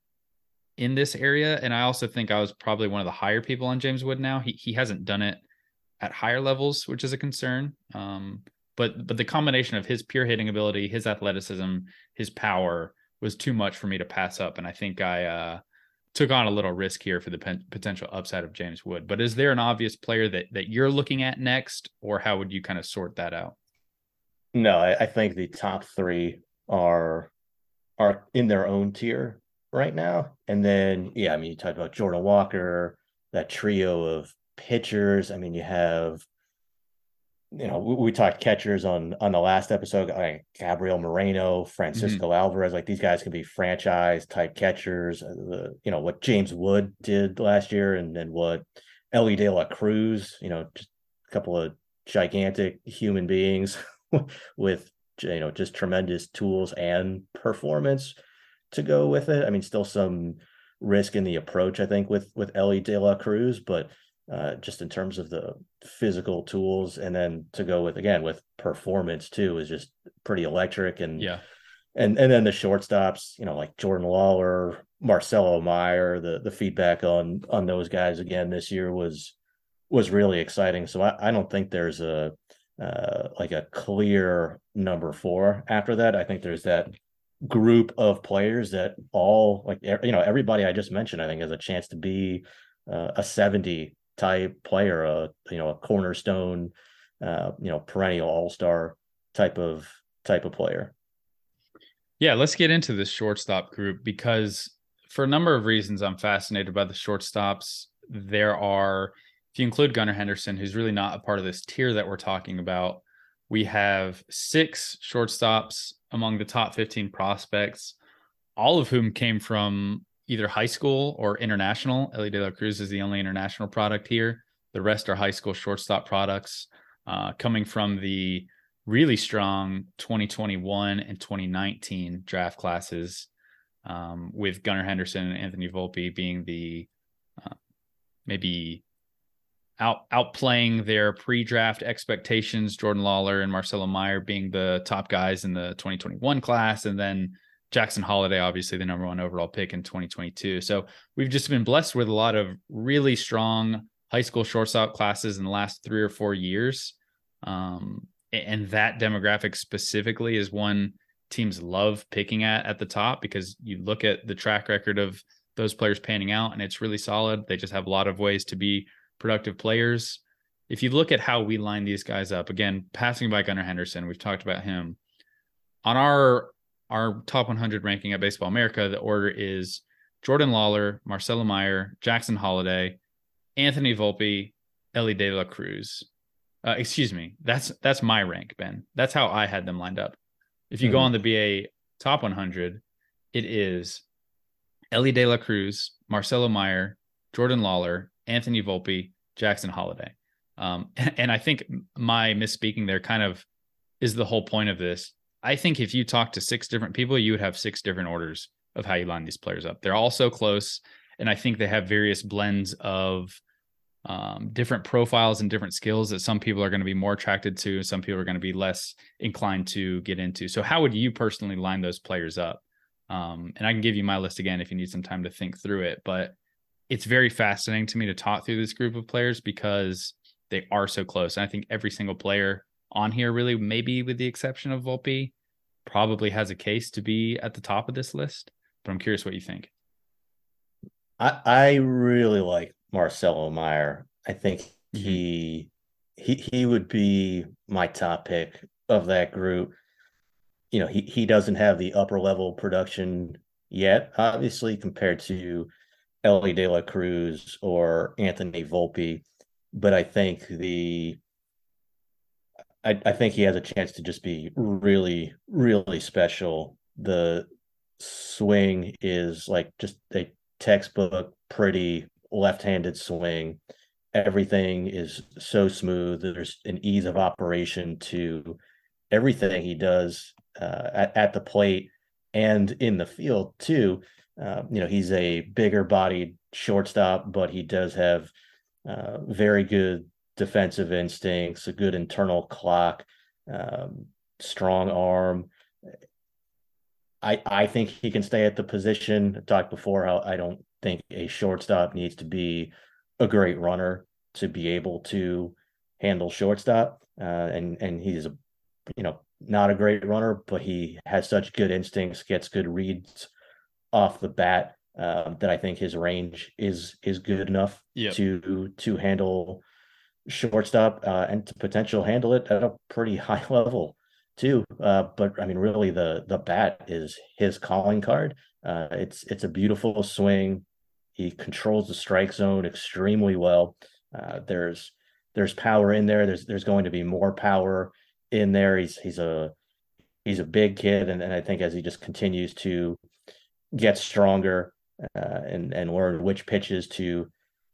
in this area. And I also think I was probably one of the higher people on James Wood now. He he hasn't done it at higher levels, which is a concern. Um, but but the combination of his pure hitting ability, his athleticism, his power was too much for me to pass up. And I think I uh, took on a little risk here for the pen- potential upside of James Wood. But is there an obvious player that that you're looking at next, or how would you kind of sort that out? No, I, I think the top three are are in their own tier right now. And then, yeah, I mean, you talked about Jordan Walker, that trio of pitchers. I mean, you have you know, we, we, talked catchers on on the last episode. Like Gabriel Moreno, Francisco mm-hmm. Alvarez, like these guys can be franchise type catchers. Uh, you know what James Wood did last year, and then what Elly De La Cruz. You know, just a couple of gigantic human beings with you know just tremendous tools and performance to go with it. I mean, still some risk in the approach, I think, with with Elly De La Cruz, but uh, just in terms of the physical tools, and then to go with again with performance too is just pretty electric. And yeah, and and then the shortstops, you know, like Jordan Lawlar, Marcelo Mayer. The the feedback on on those guys again this year was was really exciting. So I, I don't think there's a uh, like a clear number four after that. I think there's that group of players that all like you know everybody I just mentioned. I think has a chance to be uh, a 70 type player, a you know a cornerstone, uh, you know perennial all star type of type of player. Yeah, let's get into this shortstop group because for a number of reasons, I'm fascinated by the shortstops. There are, if you include Gunnar Henderson, who's really not a part of this tier that we're talking about, we have six shortstops among the top 15 prospects, all of whom came from either high school or international. Elly De La Cruz is the only international product here. The rest are high school shortstop products uh, coming from the really strong 2021 and 2019 draft classes, um, with Gunnar Henderson and Anthony Volpe being the uh, maybe out outplaying their pre-draft expectations. Jordan Lawlar and Marcelo Mayer being the top guys in the 2021 class, and then Jackson Holliday, obviously the number one overall pick in 2022. So we've just been blessed with a lot of really strong high school shortstop classes in the last three or four years. Um, and that demographic specifically is one teams love picking at at the top because you look at the track record of those players panning out and it's really solid. They just have a lot of ways to be productive players. If you look at how we line these guys up, again, passing by Gunnar Henderson, we've talked about him. On our our top 100 ranking at Baseball America, the order is Jordan Lawlar, Marcelo Mayer, Jackson Holliday, Anthony Volpe, Elly De La Cruz. Uh, excuse me, that's that's my rank, Ben. That's how I had them lined up. If you mm-hmm. go on the BA top 100, it is Elly De La Cruz, Marcelo Mayer, Jordan Lawlar, Anthony Volpe, Jackson Holliday. Um, and I think my misspeaking there kind of is the whole point of this. I think if you talk to six different people, you would have six different orders of how you line these players up. They're all so close. And I think they have various blends of um, different profiles and different skills that some people are going to be more attracted to, some people are going to be less inclined to get into. So, how would you personally line those players up? Um, and I can give you my list again if you need some time to think through it. But it's very fascinating to me to talk through this group of players because they are so close. And I think every single player on here, really, maybe with the exception of Volpe, probably has a case to be at the top of this list. But I'm curious what you think. I, I really like Marcelo Mayer. I think mm-hmm. he he he would be my top pick of that group. You know, he he doesn't have the upper level production yet, obviously, compared to Elly De La Cruz or Anthony Volpe. But I think the I, I think he has a chance to just be really, really special. The swing is like just a textbook, pretty left-handed swing. Everything is so smooth. There's an ease of operation to everything he does uh, at, at the plate and in the field too. Uh, you know, he's a bigger bodied shortstop, but he does have uh, very good defensive instincts, a good internal clock, um, strong arm. I I think he can stay at the position. I talked before how I don't think a shortstop needs to be a great runner to be able to handle shortstop. Uh, and and he's a you know not a great runner, but he has such good instincts, gets good reads off the bat um, that I think his range is is good enough yep. to to handle shortstop uh, and to potential handle it at a pretty high level too. Uh, but I mean, really, the the bat is his calling card. Uh, it's it's a beautiful swing. He controls the strike zone extremely well. Uh, there's there's power in there. There's there's going to be more power in there. He's he's a he's a big kid, and, and I think as he just continues to get stronger uh, and and learn which pitches to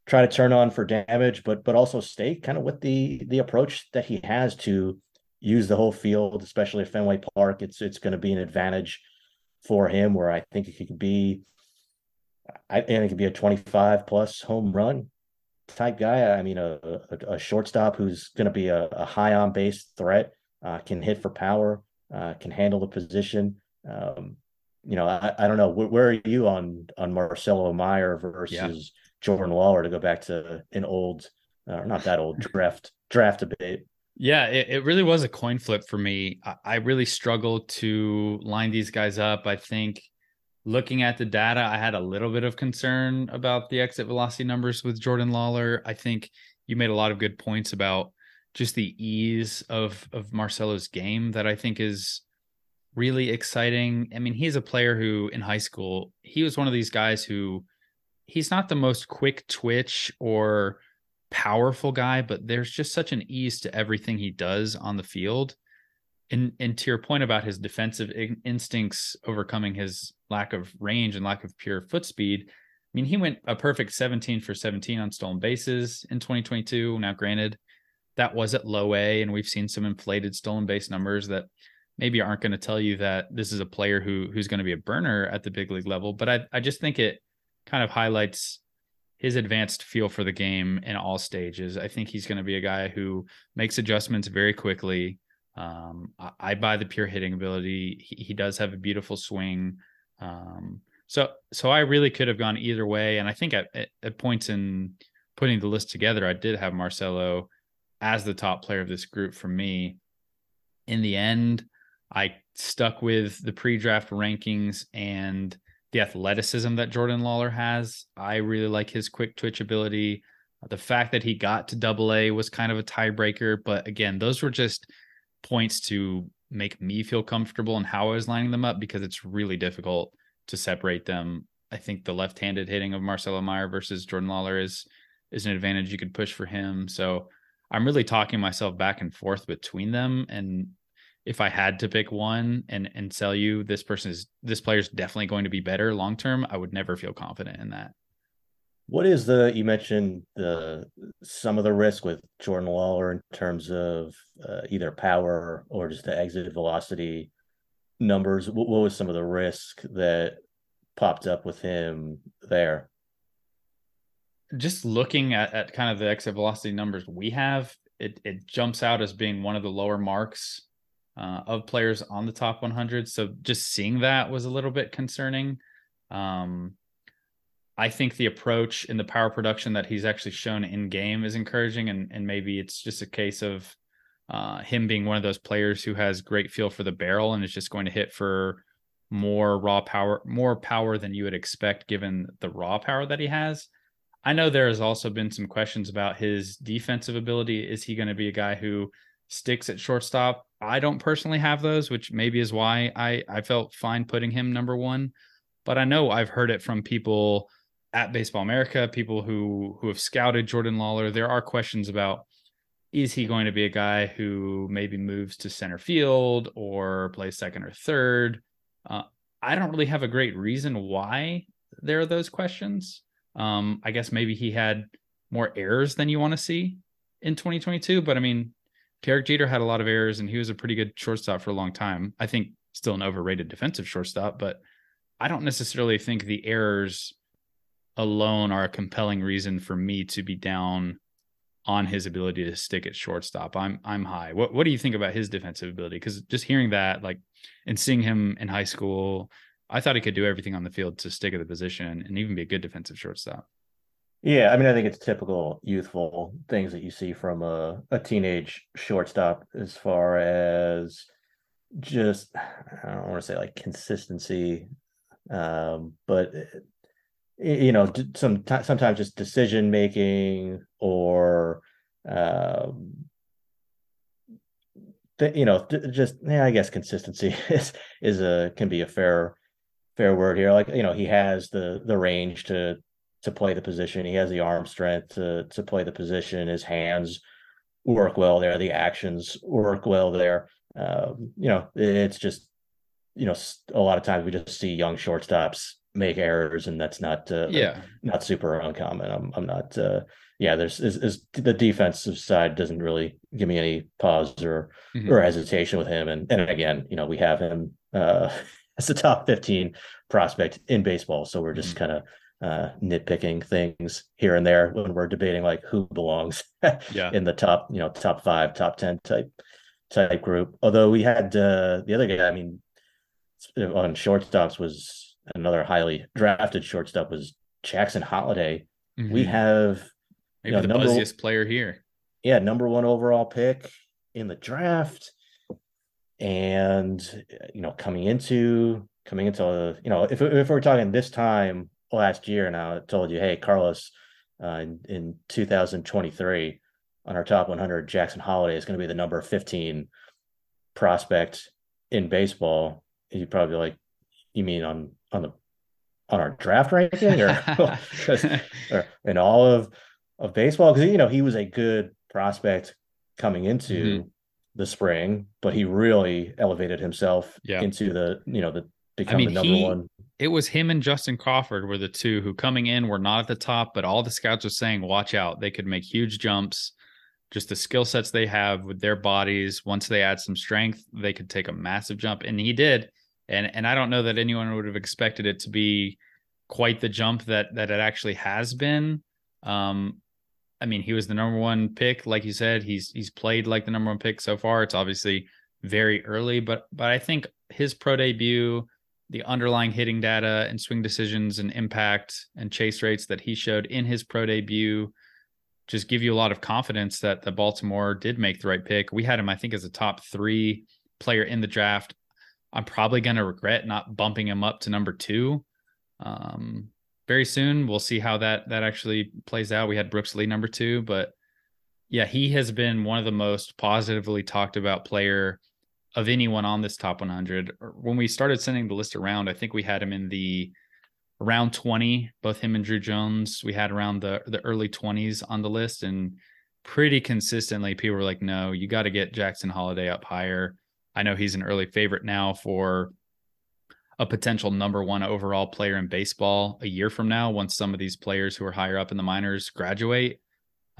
try to turn on for damage, but but also stay kind of with the the approach that he has to use the whole field, especially at Fenway Park. It's it's going to be an advantage for him where I think it could be I think it could be a 25 plus home run type guy. I mean, a, a, a shortstop who's going to be a, a, high on base threat, uh, can hit for power, uh, can handle the position. Um, you know, I, I don't know where, where, are you on on Marcelo Mayer versus yeah. Jordan Lawlar to go back to an old, uh, not that old draft draft debate. Yeah, it, it really was a coin flip for me. I, I really struggled to line these guys up. I think looking at the data, I had a little bit of concern about the exit velocity numbers with Jordan Lawlar. I think you made a lot of good points about just the ease of of Marcelo's game that I think is really exciting. I mean, he's a player who in high school, he was one of these guys who he's not the most quick twitch or powerful guy, but there's just such an ease to everything he does on the field. And and to your point about his defensive in- instincts overcoming his lack of range and lack of pure foot speed, I mean, he went a perfect 17 for 17 on stolen bases in 2022. Now, granted, that was at low A, and we've seen some inflated stolen base numbers that maybe aren't going to tell you that this is a player who who's going to be a burner at the big league level. But I I just think it kind of highlights his advanced feel for the game in all stages. I think he's going to be a guy who makes adjustments very quickly. Um, I, I, buy the pure hitting ability. He, he does have a beautiful swing. Um, so so I really could have gone either way. And I think at, at points in putting the list together, I did have Marcelo as the top player of this group for me. In the end, I stuck with the pre-draft rankings and the athleticism that Jordan Lawlar has. I really like his quick twitch ability. The fact that he got to double A was kind of a tiebreaker, but again, those were just points to make me feel comfortable in how I was lining them up because it's really difficult to separate them. I think the left-handed hitting of Marcelo Mayer versus Jordan Lawlar is is an advantage you could push for him. So I'm really talking myself back and forth between them and if I had to pick one and and sell you this person is this player is definitely going to be better long term, I would never feel confident in that. What is the you mentioned the some of the risk with Jordan Lawlar in terms of uh, either power or just the exit velocity numbers? What, what was some of the risk that popped up with him there? just looking at, at kind of the exit velocity numbers we have, it it jumps out as being one of the lower marks uh, of players on the top 100. So just seeing that was a little bit concerning. Um, I think the approach in the power production that he's actually shown in game is encouraging, and and maybe it's just a case of uh, him being one of those players who has great feel for the barrel and is just going to hit for more raw power, more power than you would expect given the raw power that he has. I know there has also been some questions about his defensive ability. Is he going to be a guy who sticks at shortstop? I don't personally have those, which maybe is why I I felt fine putting him number one. But I know I've heard it from people at Baseball America, people who who have scouted Jordan Lawlar. There are questions about is he going to be a guy who maybe moves to center field or plays second or third? Uh, I don't really have a great reason why there are those questions. Um, I guess maybe he had more errors than you want to see in 2022. But I mean, Derek Jeter had a lot of errors and he was a pretty good shortstop for a long time. I think still an overrated defensive shortstop, but I don't necessarily think the errors alone are a compelling reason for me to be down on his ability to stick at shortstop. I'm I'm high. What what do you think about his defensive ability? Because just hearing that, like, and seeing him in high school, I thought he could do everything on the field to stick at the position and even be a good defensive shortstop. Yeah, I mean, I think it's typical youthful things that you see from a, a teenage shortstop as far as just I don't want to say like consistency, um, but you know, some sometimes just decision making or um, you know, just yeah, I guess consistency is is a can be a fair fair word here. Like you know, he has the the range to to play the position. He has the arm strength to to play the position. His hands work well there. The actions work well there. Um, you know, it's just you know a lot of times we just see young shortstops make errors, and that's not uh, yeah not super uncommon. I'm I'm not uh, yeah. There's is, is the defensive side doesn't really give me any pause or mm-hmm. or hesitation with him. And and again, you know, we have him uh, as the top 15 prospect in baseball, so we're just mm-hmm. kind of uh, nitpicking things here and there when we're debating like who belongs yeah. in the top, you know, top five, top 10 type type group. Although we had uh, the other guy, I mean, on shortstops was another highly drafted shortstop was Jackson Holliday. Mm-hmm. We have maybe you know, the number, buzziest player here. Yeah, number one overall pick in the draft, and you know, coming into coming into you know, if if we're talking this time last year, now I told you, hey, Carlos, uh, in, in 2023 on our top 100, Jackson Holliday is going to be the number 15 prospect in baseball. You'd probably like, you mean on on the on our draft ranking or, or in all of of baseball because you know he was a good prospect coming into mm-hmm. the spring, but he really elevated himself yeah. into the you know the become I mean, the number he, one. It was him and Justin Crawford were the two who coming in were not at the top, but all the scouts were saying, watch out, they could make huge jumps. Just the skill sets they have with their bodies. Once they add some strength, they could take a massive jump, and he did and and I don't know that anyone would have expected it to be quite the jump that that it actually has been. Um, I mean, he was the number one pick, like you said. He's he's played like the number one pick so far. It's obviously very early, but but I think his pro debut, the underlying hitting data and swing decisions and impact and chase rates that he showed in his pro debut just give you a lot of confidence that the Baltimore did make the right pick. We had him, I think, as a top three player in the draft. I'm probably going to regret not bumping him up to number two. Um, very soon, we'll see how that that actually plays out. We had Brooks Lee number two, but yeah, he has been one of the most positively talked about player of anyone on this top 100. When we started sending the list around, I think we had him in the around 20. Both him and Druw Jones, we had around the the early 20s on the list, and pretty consistently, people were like, "No, you got to get Jackson Holliday up higher." I know he's an early favorite now for a potential number one overall player in baseball a year from now once some of these players who are higher up in the minors graduate.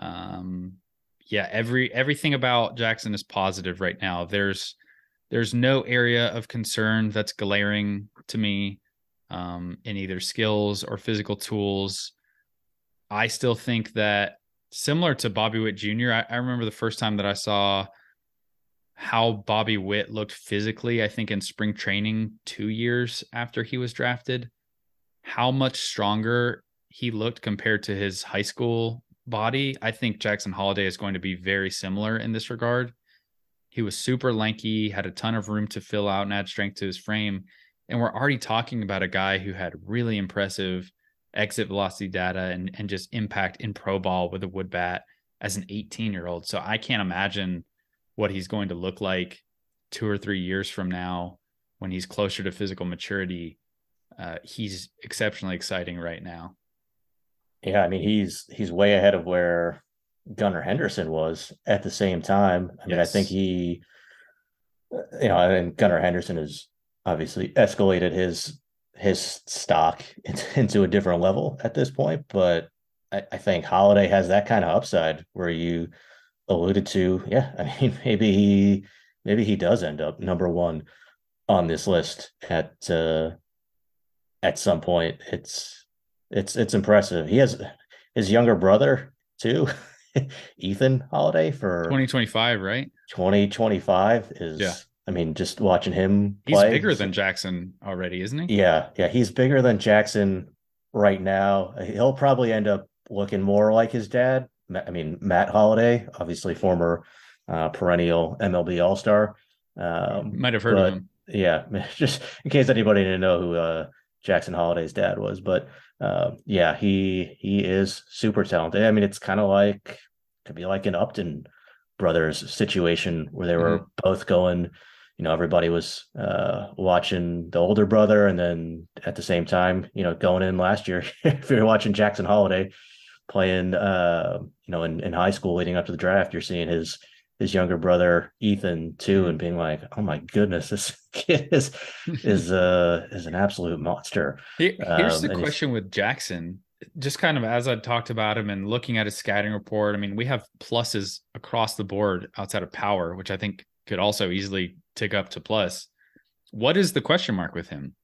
Um, yeah, every everything about Jackson is positive right now. There's there's no area of concern that's glaring to me um, in either skills or physical tools. I still think that similar to Bobby Witt Jr., I, I remember the first time that I saw how Bobby Witt looked physically, I think in spring training two years after he was drafted, how much stronger he looked compared to his high school body. I think Jackson Holliday is going to be very similar in this regard. He was super lanky, had a ton of room to fill out and add strength to his frame. And we're already talking about a guy who had really impressive exit velocity data and, and just impact in pro ball with a wood bat as an 18 year old. So I can't imagine what he's going to look like two or three years from now when he's closer to physical maturity. Uh, he's exceptionally exciting right now. Yeah, I mean he's he's way ahead of where Gunnar Henderson was at the same time. I mean, I think he, you know, and Gunnar Henderson has obviously escalated his his stock into a different level at this point, but I, I think Holliday has that kind of upside where you alluded to, yeah, I mean, maybe he maybe he does end up number one on this list at uh, at some point. It's it's it's impressive. He has his younger brother too, Ethan Holliday for 2025, right? 2025 is yeah. I mean, just watching him He's bigger than Jackson already, isn't he? Yeah, yeah, he's bigger than Jackson right now. He'll probably end up looking more like his dad, I mean, Matt Holliday, obviously former uh, perennial MLB All Star. Um, Might have heard but, of him. Yeah, just in case anybody didn't know who uh, Jackson Holliday's dad was, but uh, yeah, he he is super talented. I mean, it's kind of like could be like an Upton brothers situation where they were mm-hmm. both going. You know, everybody was uh, watching the older brother, and then at the same time, you know, going in last year, if you're watching Jackson Holliday, playing uh you know in, in high school leading up to the draft you're seeing his his younger brother Ethan too and being like oh my goodness this kid is is uh is an absolute monster. Here's um, the question with Jackson. Just kind of as I talked about him and looking at his scouting report I mean we have pluses across the board outside of power which I think could also easily tick up to plus. What is the question mark with him?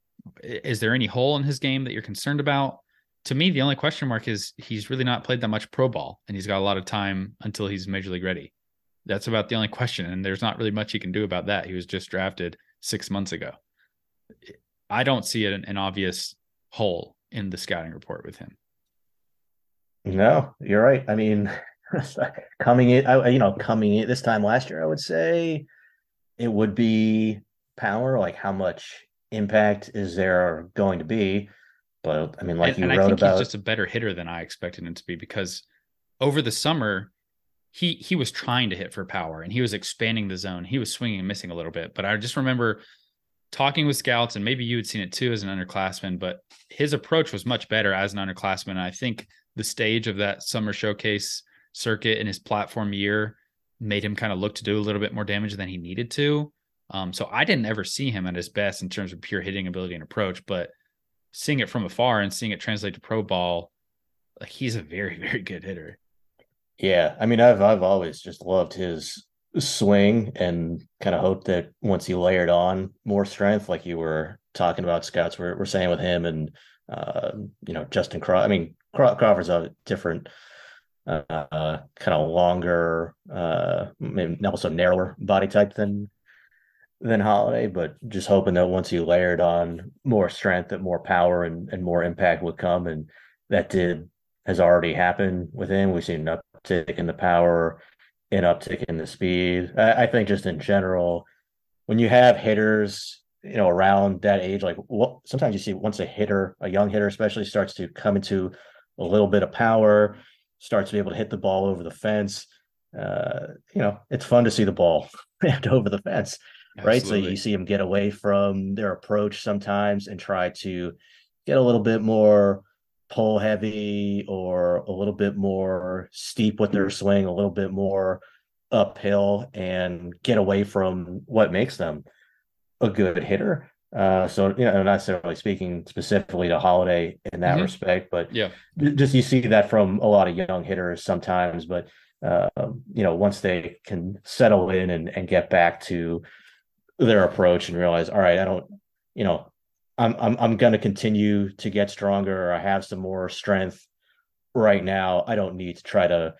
Is there any hole in his game that you're concerned about? To me, the only question mark is he's really not played that much pro ball and he's got a lot of time until he's major league ready. That's about the only question. And there's not really much he can do about that. He was just drafted six months ago. I don't see an, an obvious hole in the scouting report with him. No, you're right. I mean, coming in, I, you know, coming in this time last year, I would say it would be power. Like, how much impact is there going to be? But I mean, like and, you and wrote I think about, he's just a better hitter than I expected him to be because over the summer he he was trying to hit for power and he was expanding the zone. He was swinging and missing a little bit, but I just remember talking with scouts and maybe you had seen it too as an underclassman, but his approach was much better as an underclassman. And I think the stage of that summer showcase circuit in his platform year made him kind of look to do a little bit more damage than he needed to. Um, so I didn't ever see him at his best in terms of pure hitting ability and approach, but seeing it from afar and seeing it translate to pro ball, like he's a very, very good hitter. Yeah. I mean, I've I've always just loved his swing and kind of hoped that once he layered on more strength, like you were talking about, scouts were, were saying with him and uh, you know, Justin Crawford. I mean, Crawford's a different uh, kind of longer, uh, maybe also narrower body type than than Holliday, but just hoping that once he layered on more strength, that more power and, and more impact would come. And that did has already happened with him. We've seen an uptick in the power, an uptick in the speed. I, I think just in general, when you have hitters, you know, around that age, like what sometimes you see once a hitter, a young hitter especially, starts to come into a little bit of power, starts to be able to hit the ball over the fence. Uh, you know, it's fun to see the ball over the fence. Absolutely. right? So you see them get away from their approach sometimes and try to get a little bit more pull heavy or a little bit more steep with their swing, a little bit more uphill and get away from what makes them a good hitter. Uh, so you know, not necessarily speaking specifically to Holliday in that mm-hmm. respect, but yeah, just you see that from a lot of young hitters sometimes. But uh, you know, once they can settle in and, and get back to their approach and realize, all right, I don't, you know, I'm I'm I'm going to continue to get stronger. I have some more strength right now I don't need to try to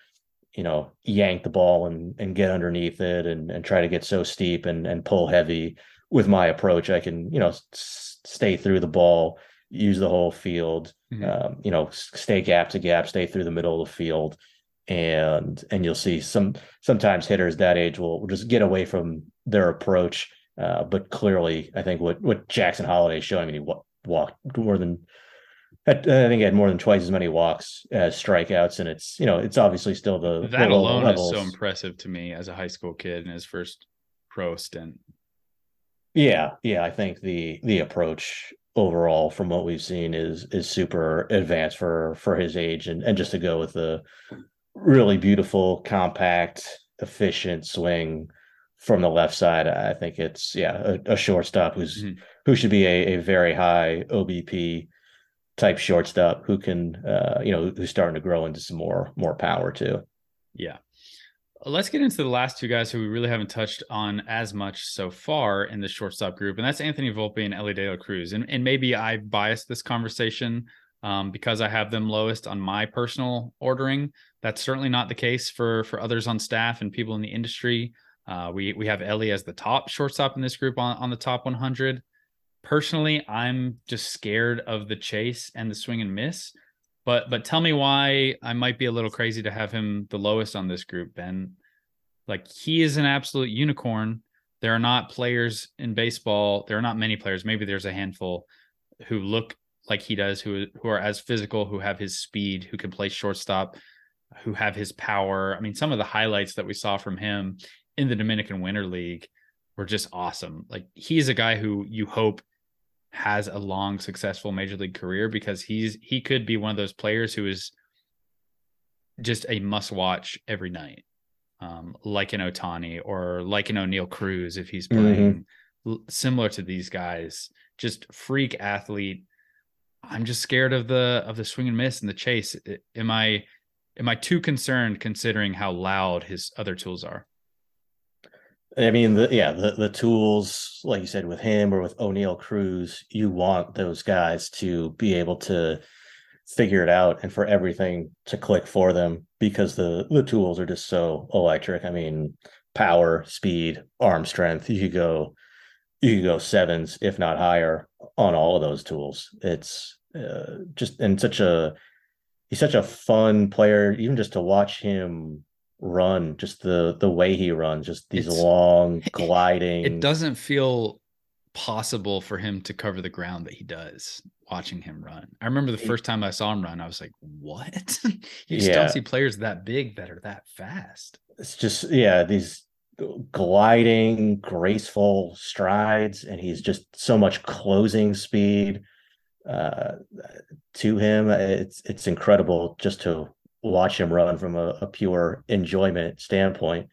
you know yank the ball and and get underneath it and and try to get so steep and and pull heavy with my approach I can you know s- stay through the ball use the whole field mm-hmm. um, you know stay gap to gap stay through the middle of the field and and you'll see some sometimes hitters that age will, will just get away from their approach uh, but clearly I think what what Jackson Holliday is showing me he walked more than I think he had more than twice as many walks as strikeouts, and it's you know it's obviously still the that the alone levels. is so impressive to me as a high school kid in his first pro stint. Yeah, yeah, I think the the approach overall from what we've seen is is super advanced for for his age, and and just to go with the really beautiful, compact, efficient swing from the left side, I think it's yeah a, a shortstop who's mm-hmm. who should be a, a very high OBP type shortstop who can uh, you know who's starting to grow into some more more power too. Yeah. Let's get into the last two guys who we really haven't touched on as much so far in the shortstop group, and that's Anthony Volpe and Elly De La Cruz. And, and maybe I biased this conversation um, because I have them lowest on my personal ordering. That's certainly not the case for for others on staff and people in the industry. Uh, we we have Elly as the top shortstop in this group on, on the top 100 personally i'm just scared of the chase and the swing and miss but but tell me why i might be a little crazy to have him the lowest on this group ben. Like he is an absolute unicorn. There are not players in baseball there are not many players maybe there's a handful who look like he does who who are as physical who have his speed who can play shortstop who have his power. I mean some of the highlights that we saw from him in the dominican winter league were just awesome like he's a guy who you hope has a long successful major league career because he's he could be one of those players who is just a must watch every night um, like an Ohtani or like an Oneil Cruz if he's mm-hmm. playing mm-hmm. similar to these guys just freak athlete I'm just scared of the of the swing and miss and the chase am I am I too concerned considering how loud his other tools are I mean, the, yeah, the, the tools, like you said, with him or with Oneil Cruz, you want those guys to be able to figure it out and for everything to click for them because the the tools are just so electric. I mean, power, speed, arm strength. You could go, you could go sevens if not higher on all of those tools. It's uh, just and such a he's such a fun player, even just to watch him run, just the the way he runs, just these it's, long gliding. It doesn't feel possible for him to cover the ground that he does watching him run. I remember the first time I saw him run, I was like, what? you just yeah. don't see players that big that are that fast. It's just, yeah, these gliding, graceful strides, and he's just so much closing speed uh, to him. It's it's incredible just to watch him run from a, a pure enjoyment standpoint.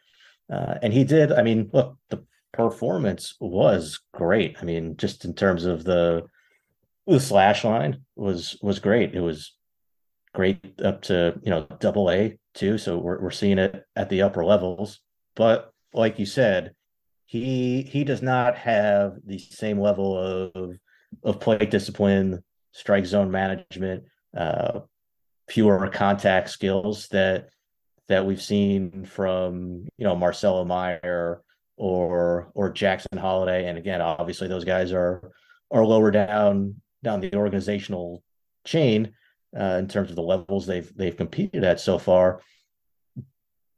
Uh, and he did. I mean, look, the performance was great. I mean, just in terms of the the slash line was was great. It was great up to you know double A too. So we're we're seeing it at the upper levels. But like you said, he he does not have the same level of of plate discipline, strike zone management, uh, pure contact skills that that we've seen from you know Marcelo Mayer or or Jackson Holliday, and again, obviously those guys are are lower down down the organizational chain uh, in terms of the levels they've they've competed at so far.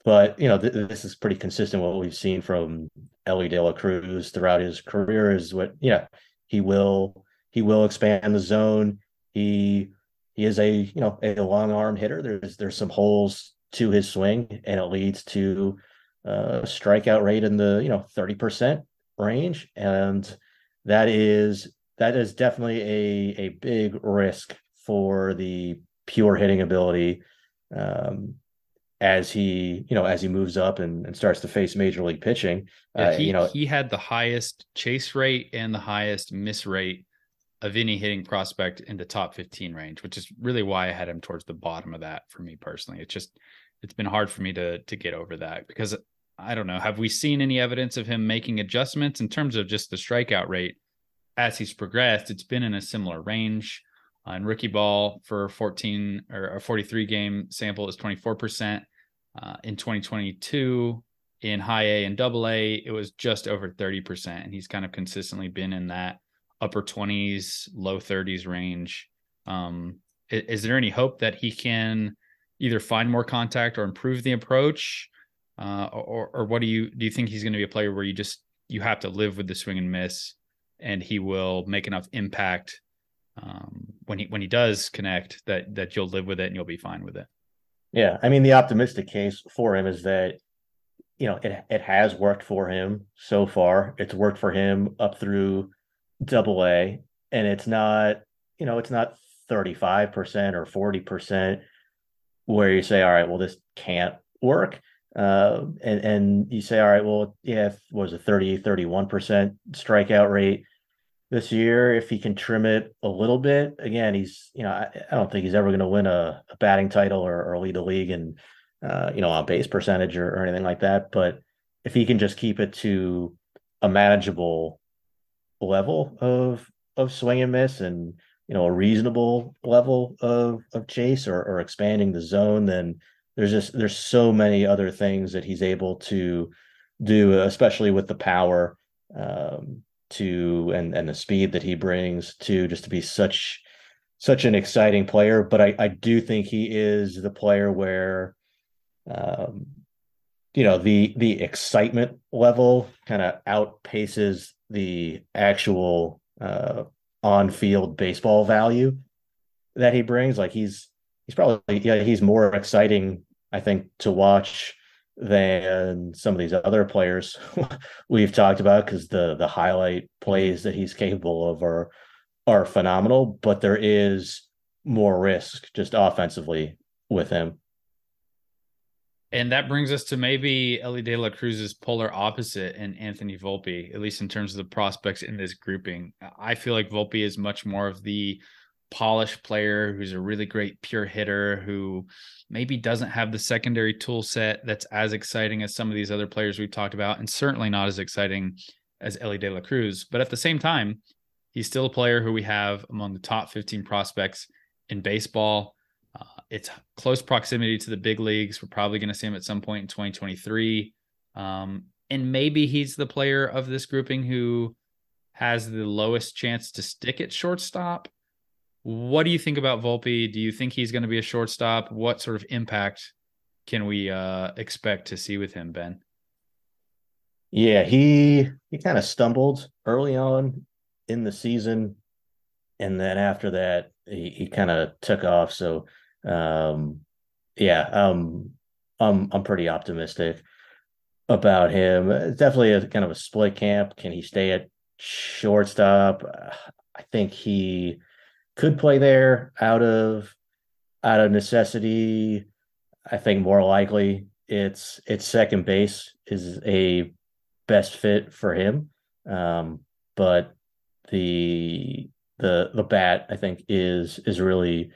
But you know th- this is pretty consistent. What we've seen from Elly De La Cruz throughout his career is what yeah he will he will expand the zone. He he is a you know a long arm hitter. There's there's some holes to his swing, and it leads to a strikeout rate in the you know thirty percent range, and that is that is definitely a a big risk for the pure hitting ability um, as he you know as he moves up and, and starts to face major league pitching. Yeah, uh, he, you know he had the highest chase rate and the highest miss rate of any hitting prospect in the top 15 range, which is really why I had him towards the bottom of that for me personally. It's just it's been hard for me to to get over that because I don't know. Have we seen any evidence of him making adjustments in terms of just the strikeout rate as he's progressed? It's been in a similar range. On rookie ball for 14 or a 43 game sample is 24%. Uh, in 2022, in high A and double A, it was just over 30%. And he's kind of consistently been in that upper 20s, low 30s range. Um, is, is, there any hope that he can either find more contact or improve the approach? Uh, or, or what do you do you think he's going to be a player where you just you have to live with the swing and miss and he will make enough impact um, when he when he does connect that that you'll live with it and you'll be fine with it. Yeah, I mean the optimistic case for him is that you know it it has worked for him so far. It's worked for him up through double A and it's not you know it's not 35% or 40% where you say all right well this can't work uh, and and you say all right well yeah was a 30 31% strikeout rate this year if he can trim it a little bit. Again, he's you know I, I don't think he's ever going to win a, a, batting title or, or, lead the league and uh, you know on base percentage or, or, anything like that. But if he can just keep it to a manageable level of of swing and miss and you know a reasonable level of of chase or, or expanding the zone, then there's just there's so many other things that he's able to do, especially with the power. Um, to and and the speed that he brings to just to be such such an exciting player. But I I do think he is the player where um you know the the excitement level kind of outpaces the actual uh on field baseball value that he brings like he's he's probably yeah he's more exciting i think to watch than some of these other players we've talked about because the the highlight plays that he's capable of are are phenomenal, but there is more risk just offensively with him. And that brings us to maybe Elly De La Cruz's polar opposite in Anthony Volpe, at least in terms of the prospects in this grouping. I feel like Volpe is much more of the polished player who's a really great pure hitter who maybe doesn't have the secondary tool set that's as exciting as some of these other players we've talked about, and certainly not as exciting as Elly De La Cruz. But at the same time, he's still a player who we have among the top 15 prospects in baseball. It's close proximity to the big leagues. We're probably going to see him at some point in 2023. Um, and maybe he's the player of this grouping who has the lowest chance to stick at shortstop what do you think about Volpe? Do you think he's going to be a shortstop? What sort of impact can we uh, expect to see with him, Ben? Yeah, he he kind of stumbled early on in the season, and then after that, he, he kind of took off. So, um, yeah, um, I'm I'm pretty optimistic about him. definitely a kind of a split camp. Can he stay at shortstop? I think he could play there out of out of necessity. I think more likely it's it's second base is a best fit for him. Um, but the the the bat I think is is really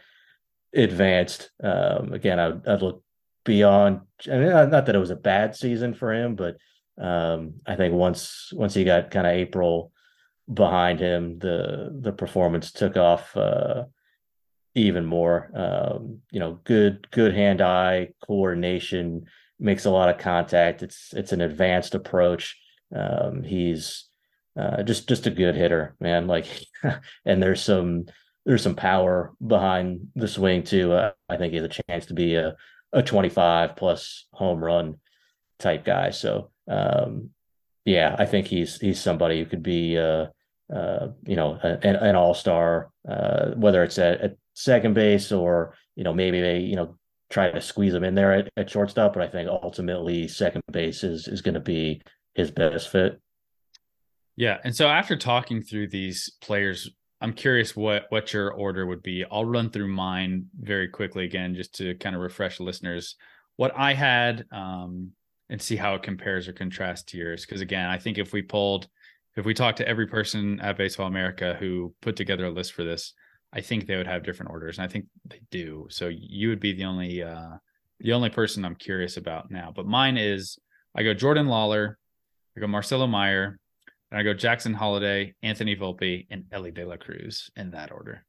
advanced. Um, again, I would, I'd look beyond. I mean, not that it was a bad season for him, but um, I think once once he got kind of April behind him, the the performance took off uh, even more. Um, you know, good good hand eye coordination, makes a lot of contact. It's it's an advanced approach. Um, he's uh, just just a good hitter, man. Like, and there's some there's some power behind the swing too. Uh, I think he has a chance to be a a 25 plus home run type guy. So um, yeah, I think he's he's somebody who could be uh, uh, you know an, an all star, uh, whether it's at, at, second base or you know maybe they you know try to squeeze him in there at, at shortstop. But I think ultimately second base is is going to be his best fit. Yeah, and so after talking through these players, I'm curious what what your order would be. I'll run through mine very quickly again, just to kind of refresh listeners what I had. Um, and see how it compares or contrasts to yours. Because again, I think if we pulled, if we talked to every person at Baseball America who put together a list for this, I think they would have different orders, and I think they do. So you would be the only uh, the only person I'm curious about now. But mine is I go Jordan Lawlar, I go Marcelo Mayer, and I go Jackson Holliday, Anthony Volpe, and Elly De La Cruz in that order.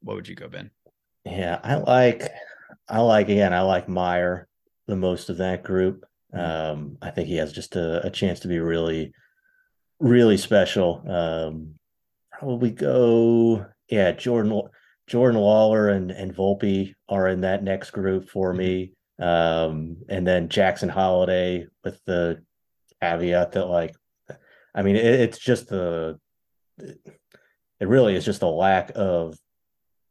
what would you go, Ben? Yeah, I like I like again, I like Mayer the most of that group. Mm-hmm. Um, I think he has just a, a, chance to be really, really special. Um, probably go, yeah, Jordan Jordan Lawlar and and Volpe are in that next group for me. Mm-hmm. Um, and then Jackson Holliday with the caveat that like, I mean, it, it's just the, it really is just a lack of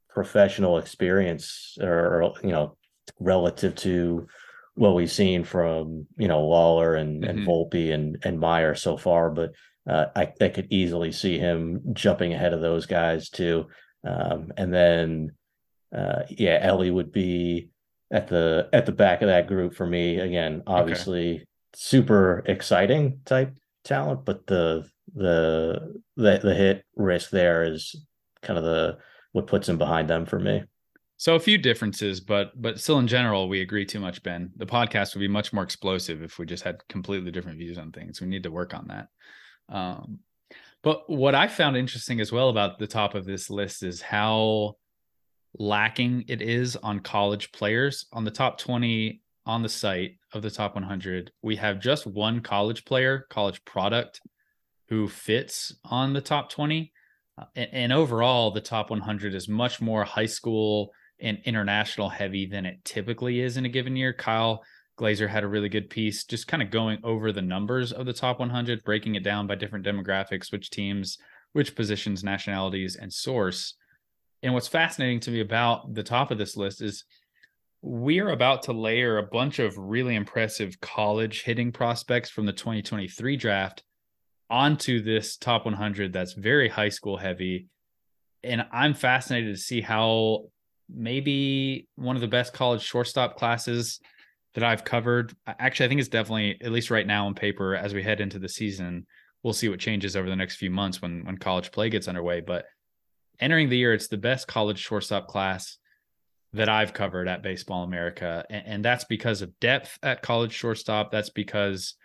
professional experience or, or you know relative to what we've seen from you know Lawlar and mm-hmm. and Volpe and and Mayer so far, but uh, I, I could easily see him jumping ahead of those guys too. Um, and then uh, yeah, Elly would be at the at the back of that group for me again. Obviously, okay. super exciting type talent, but the the the the hit risk there is kind of the what puts him behind them for me. So a few differences, but but still in general, we agree too much, Ben. The podcast would be much more explosive if we just had completely different views on things. We need to work on that. Um, but what I found interesting as well about the top of this list is how lacking it is on college players. On the top 20 on the site of the top 100, we have just one college player, college product, who fits on the top 20 and, and overall, the top 100 is much more high school and international heavy than it typically is in a given year. Kyle Glaser had a really good piece just kind of going over the numbers of the top 100, breaking it down by different demographics, which teams, which positions, nationalities, and source. And what's fascinating to me about the top of this list is we are about to layer a bunch of really impressive college hitting prospects from the 2023 draft onto this top 100 that's very high school heavy. And I'm fascinated to see how maybe one of the best college shortstop classes that I've covered. Actually, I think it's definitely, at least right now on paper, as we head into the season, we'll see what changes over the next few months when when college play gets underway. But entering the year, it's the best college shortstop class that I've covered at Baseball America. And, and that's because of depth at college shortstop. That's because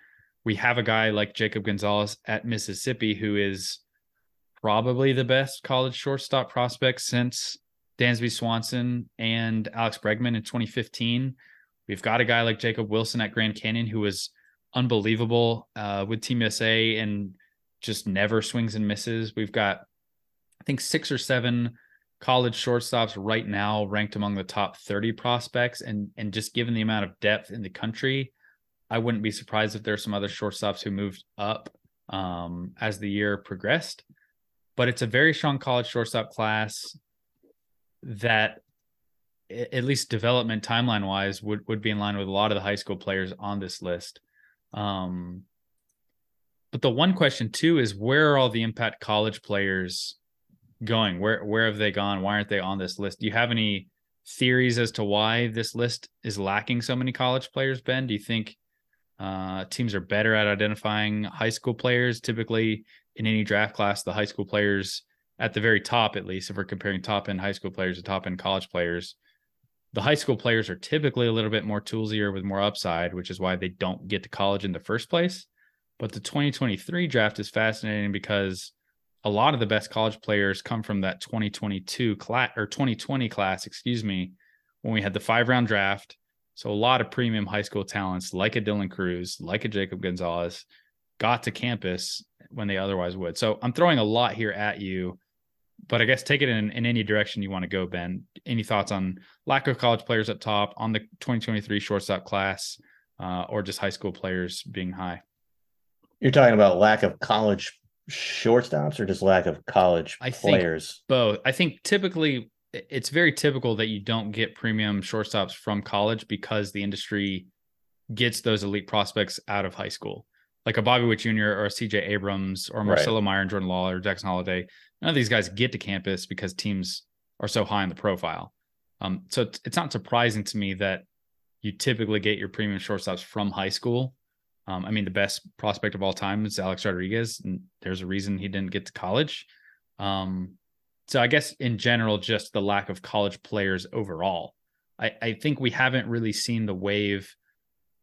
we have a guy like Jacob Gonzalez at Mississippi who is probably the best college shortstop prospect since Dansby Swanson and Alex Bregman in 2015. We've got a guy like Jacob Wilson at Grand Canyon who was unbelievable uh, with Team USA and just never swings and misses. We've got, I think, six or seven college shortstops right now ranked among the top 30 prospects. And, and just given the amount of depth in the country, I wouldn't be surprised if there's some other shortstops who moved up um, as the year progressed. But it's a very strong college shortstop class that, at least development timeline wise, would would be in line with a lot of the high school players on this list. Um, but the one question too is where are all the impact college players going? Where where have they gone? Why aren't they on this list? Do you have any theories as to why this list is lacking so many college players? Ben, do you think uh, teams are better at identifying high school players. Typically, in any draft class, the high school players at the very top, at least, if we're comparing top end high school players to top end college players, the high school players are typically a little bit more toolsier with more upside, which is why they don't get to college in the first place. But the 2023 draft is fascinating because a lot of the best college players come from that 2022 class or 2020 class, excuse me, when we had the five round draft so a lot of premium high school talents like a Dylan Crews, like a Jacob Gonzalez, got to campus when they otherwise would. So I'm throwing a lot here at you, but I guess take it in, in any direction you want to go, Ben. Any thoughts on lack of college players up top on the 2023 shortstop class, uh, or just high school players being high? You're talking about lack of college shortstops or just lack of college I players? both. I think typically it's very typical that you don't get premium shortstops from college because the industry gets those elite prospects out of high school, like a Bobby Witt Jr. or a CJ Abrams or Marcelo right. Mayer and Jordan Lawlar or Jackson Holliday. None of these guys get to campus because teams are so high in the profile. Um, so it's, it's not surprising to me that you typically get your premium shortstops from high school. Um, I mean, the best prospect of all time is Alex Rodriguez, and there's a reason he didn't get to college. Um, so I guess in general, just the lack of college players overall. I, I think we haven't really seen the wave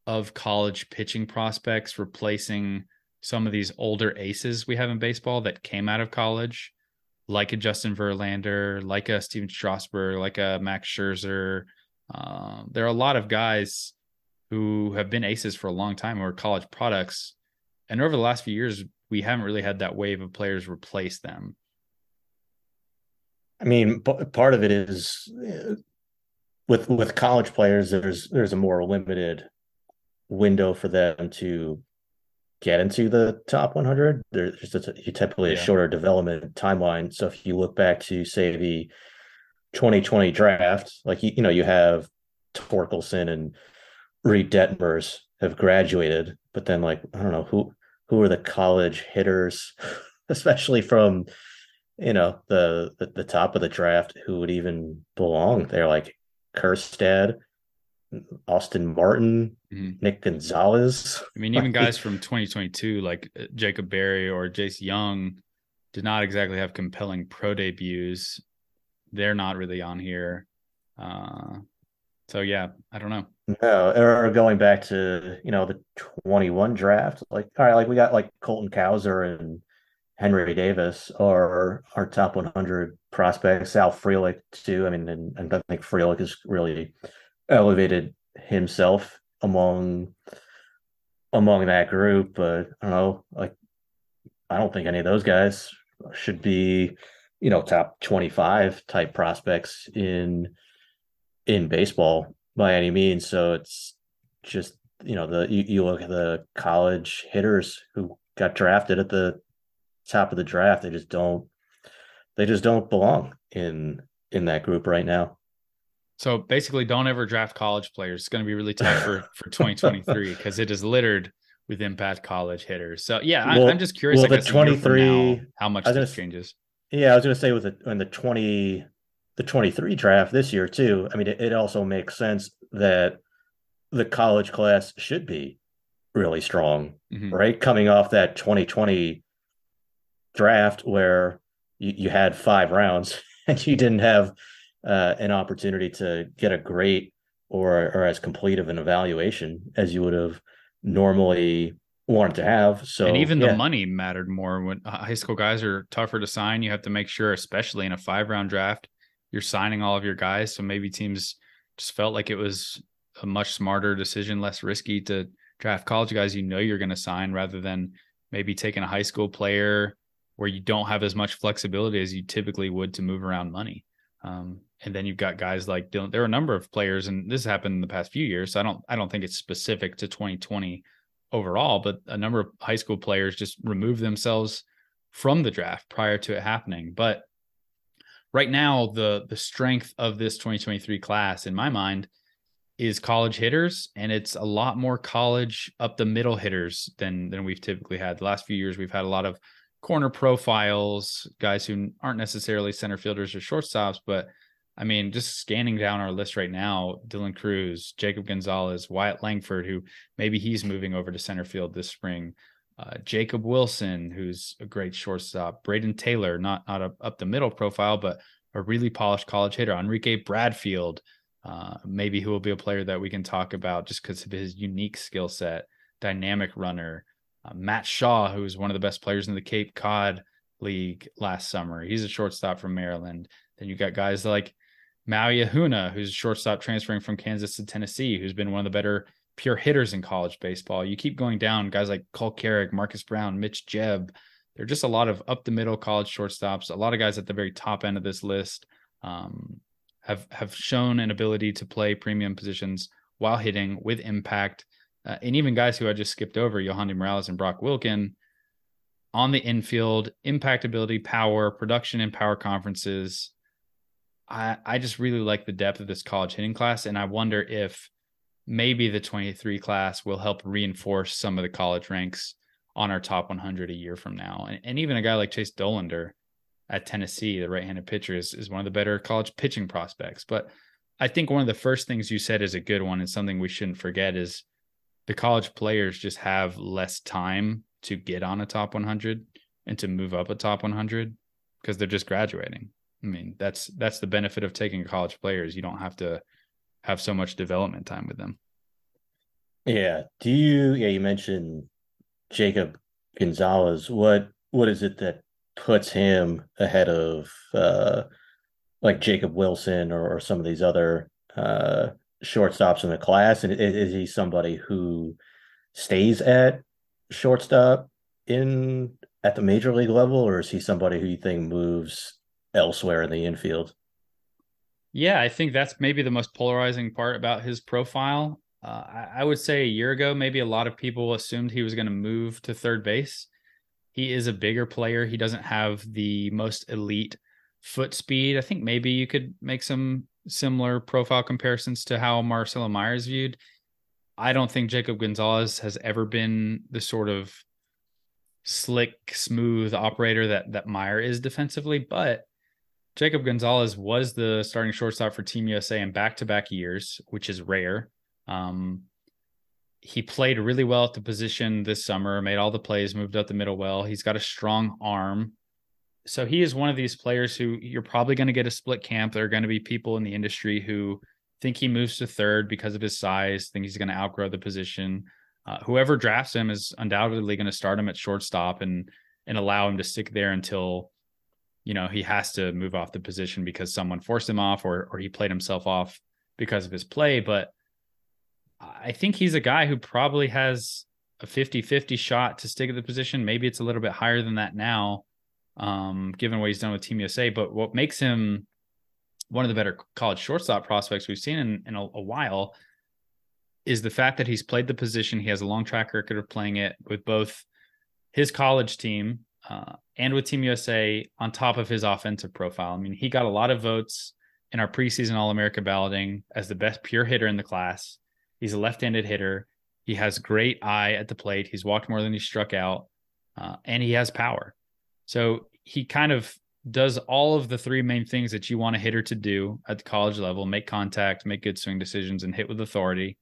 of college pitching prospects replacing some of these older aces we have in baseball that came out of college, like a Justin Verlander, like a Stephen Strasburg, like a Max Scherzer. Uh, there are a lot of guys who have been aces for a long time or college products. And over the last few years, we haven't really had that wave of players replace them. I mean, part of it is uh, with with college players. There's there's a more limited window for them to get into the top 100. There's just a, typically a shorter development timeline. So if you look back to say the 2020 draft, like you, you know, you have Torkelson and Reid Detmers have graduated, but then like I don't know who who are the college hitters, especially from you know the, the the top of the draft who would even belong there, like Kjerstad, Austin Martin, mm-hmm. Nick Gonzalez. I mean, even guys from 2022 like uh, Jacob Berry or Jace Jung did not exactly have compelling pro debuts. They're not really on here. Uh, so yeah, I don't know. No, or going back to you know the 21 draft, like all right, like we got like Colton Cowser and Henry Davis are our top 100 prospects. Sal Frelick too. I mean, and, and I think Frelick has really elevated himself among among that group. But I don't know, like I don't think any of those guys should be, you know, top 25 type prospects in in baseball by any means. So it's just, you know, the you, you look at the college hitters who got drafted at the top of the draft, they just don't they just don't belong in in that group right now. So basically, don't ever draft college players. It's going to be really tough for for 2023 because it is littered with impact college hitters. So yeah, well, I, am just curious. Well, the 23 now, how much this changes. Yeah, I was going to say with the in the 20 the 23 draft this year too. I mean, it, it also makes sense that the college class should be really strong, mm-hmm. right? Coming off that 2020 draft where you, you had five rounds and you didn't have uh, an opportunity to get a great or or as complete of an evaluation as you would have normally wanted to have. So and even yeah. the money mattered more when high school guys are tougher to sign. You have to make sure, especially in a five round draft, you're signing all of your guys. So maybe teams just felt like it was a much smarter decision, less risky to draft college guys you know you're going to sign rather than maybe taking a high school player where you don't have as much flexibility as you typically would to move around money. Um, and then you've got guys like Dylan. There are a number of players, and this happened in the past few years. So I don't I don't think it's specific to 2020 overall, but a number of high school players just removed themselves from the draft prior to it happening. But right now, the the strength of this 2023 class, in my mind, is college hitters, and it's a lot more college up the middle hitters than than we've typically had. The last few years, we've had a lot of corner profiles, guys who aren't necessarily center fielders or shortstops, but I mean, just scanning down our list right now, Dylan Crews Jacob Gonzalez, Wyatt Langford, who maybe he's moving over to center field this spring. Uh, Jacob Wilson, who's a great shortstop. Brayden Taylor, not not a, up the middle profile, but a really polished college hitter. Enrique Bradfield, uh, maybe who will be a player that we can talk about just because of his unique skill set. Dynamic runner. Uh, Matt Shaw, who was one of the best players in the Cape Cod League last summer. He's a shortstop from Maryland. Then you got guys like Maui Ahuna, who's a shortstop transferring from Kansas to Tennessee, who's been one of the better pure hitters in college baseball. You keep going down, guys like Cole Carrigg, Marcus Brown, Mitch Jebb. There are just a lot of up the middle college shortstops. A lot of guys at the very top end of this list um, have have shown an ability to play premium positions while hitting with impact. Uh, and even guys who I just skipped over, Yohandy Morales and Brock Wilken, on the infield, impact ability, power, production in power conferences, I, I just really like the depth of this college hitting class. And I wonder if maybe the 23 class will help reinforce some of the college ranks on our top 100 a year from now. And, and even a guy like Chase Dollander at Tennessee, the right handed pitcher, is, is one of the better college pitching prospects. But I think one of the first things you said is a good one and something we shouldn't forget is the college players just have less time to get on a top 100 and to move up a top 100 because they're just graduating. I mean, that's that's the benefit of taking college players. You don't have to have so much development time with them. Yeah. Do you yeah, you mentioned Jacob Gonzalez. What what is it that puts him ahead of uh, like Jacob Wilson or, or some of these other uh, shortstops in the class? And is, is he somebody who stays at shortstop in at the major league level, or is he somebody who you think moves elsewhere in the infield? Yeah, I think that's maybe the most polarizing part about his profile. Uh, I, I would say a year ago, maybe a lot of people assumed he was going to move to third base. He is a bigger player. He doesn't have the most elite foot speed. I think maybe you could make some similar profile comparisons to how Marcelo Mayer's viewed. I don't think Jacob Gonzalez has ever been the sort of slick, smooth operator that that Mayer is defensively, but Jacob Gonzalez was the starting shortstop for Team USA in back-to-back years, which is rare. Um, he played really well at the position this summer, made all the plays, moved up the middle well. He's got a strong arm. So he is one of these players who you're probably going to get a split camp. There are going to be people in the industry who think he moves to third because of his size, think he's going to outgrow the position. Uh, whoever drafts him is undoubtedly going to start him at shortstop and and allow him to stick there until you know he has to move off the position because someone forced him off or or he played himself off because of his play. But I think he's a guy who probably has a 50-50 shot to stick at the position. Maybe it's a little bit higher than that now um, given what he's done with Team USA but what makes him one of the better college shortstop prospects we've seen in, in a, a while is the fact that he's played the position. He has a long track record of playing it with both his college team uh, and with Team USA on top of his offensive profile. I mean, he got a lot of votes in our preseason All America balloting as the best pure hitter in the class. He's a left handed hitter. He has great eye at the plate. He's walked more than he struck out, uh, and he has power. So he kind of does all of the three main things that you want a hitter to do at the college level make contact, make good swing decisions, and hit with authority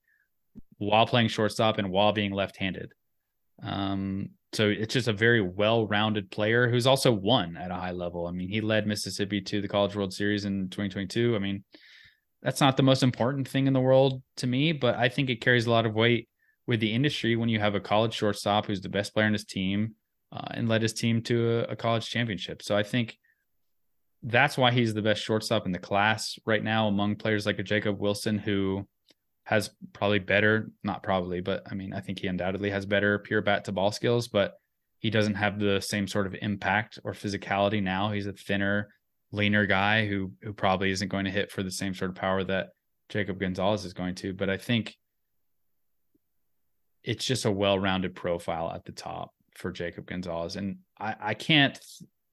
while playing shortstop and while being left-handed. Um, so it's just a very well-rounded player who's also won at a high level. I mean, he led Mississippi to the College World Series in 2022. I mean, that's not the most important thing in the world to me, but I think it carries a lot of weight with the industry when you have a college shortstop who's the best player in his team uh, and led his team to a, a college championship. So I think that's why he's the best shortstop in the class right now among players like a Jacob Wilson who has probably better, not probably, but I mean, I think he undoubtedly has better pure bat to ball skills, but he doesn't have the same sort of impact or physicality now. He's a thinner, leaner guy who who probably isn't going to hit for the same sort of power that Jacob Gonzalez is going to. But I think it's just a well-rounded profile at the top for Jacob Gonzalez. And I, I can't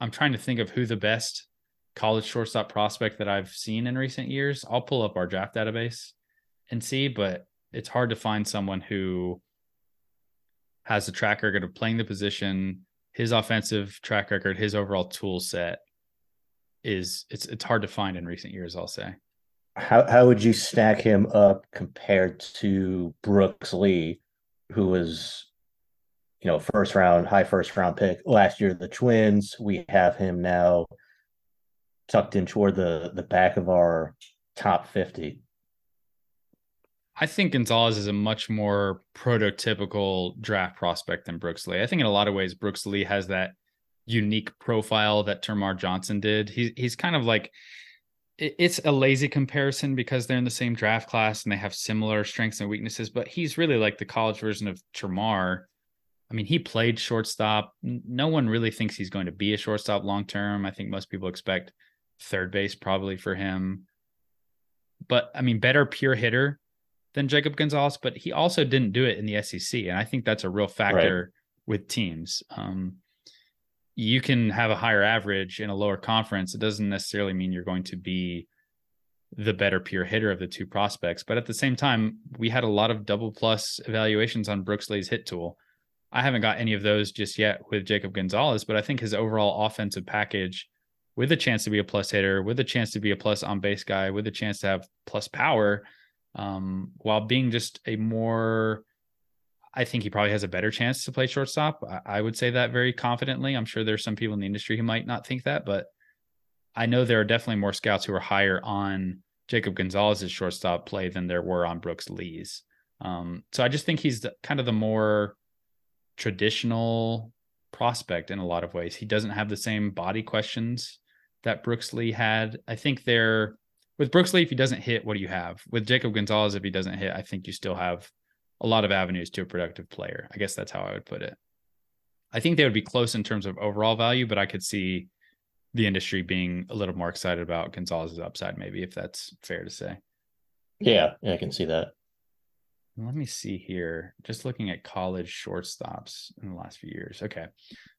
I'm trying to think of who the best college shortstop prospect that I've seen in recent years. I'll pull up our draft database and see, but it's hard to find someone who has a track record of playing the position, his offensive track record, his overall tool set is it's it's hard to find in recent years, I'll say. How how would you stack him up compared to Brooks Lee, who was you know, first round, high first round pick last year, the Twins. We have him now tucked in toward the the back of our top 50. I think Gonzalez is a much more prototypical draft prospect than Brooks Lee. I think in a lot of ways, Brooks Lee has that unique profile that Termarr Johnson did. He's he's kind of like it's a lazy comparison because they're in the same draft class and they have similar strengths and weaknesses, but he's really like the college version of Termarr. I mean, he played shortstop. No one really thinks he's going to be a shortstop long term. I think most people expect third base probably for him. But I mean, better pure hitter than Jacob Gonzalez, but he also didn't do it in the SEC. And I think that's a real factor right. with teams. Um, you can have a higher average in a lower conference. It doesn't necessarily mean you're going to be the better pure hitter of the two prospects. But at the same time, we had a lot of double plus evaluations on Brooks Lee's hit tool. I haven't got any of those just yet with Jacob Gonzalez, but I think his overall offensive package with a chance to be a plus hitter, with a chance to be a plus on base guy, with a chance to have plus power um, while being just a more I think he probably has a better chance to play shortstop. I, I, would say that very confidently. I'm sure there's some people in the industry who might not think that, but I know there are definitely more scouts who are higher on Jacob Gonzalez's shortstop play than there were on Brooks Lee's. Um, so I just think he's the, kind of the more traditional prospect in a lot of ways. He doesn't have the same body questions that Brooks Lee had. I think they're with Brooks Lee, if he doesn't hit, what do you have? With Jacob Gonzalez, if he doesn't hit, I think you still have a lot of avenues to a productive player. I guess that's how I would put it. I think they would be close in terms of overall value, but I could see the industry being a little more excited about Gonzalez's upside, maybe if that's fair to say. Yeah, yeah, I can see that. Let me see here. Just looking at college shortstops in the last few years. Okay.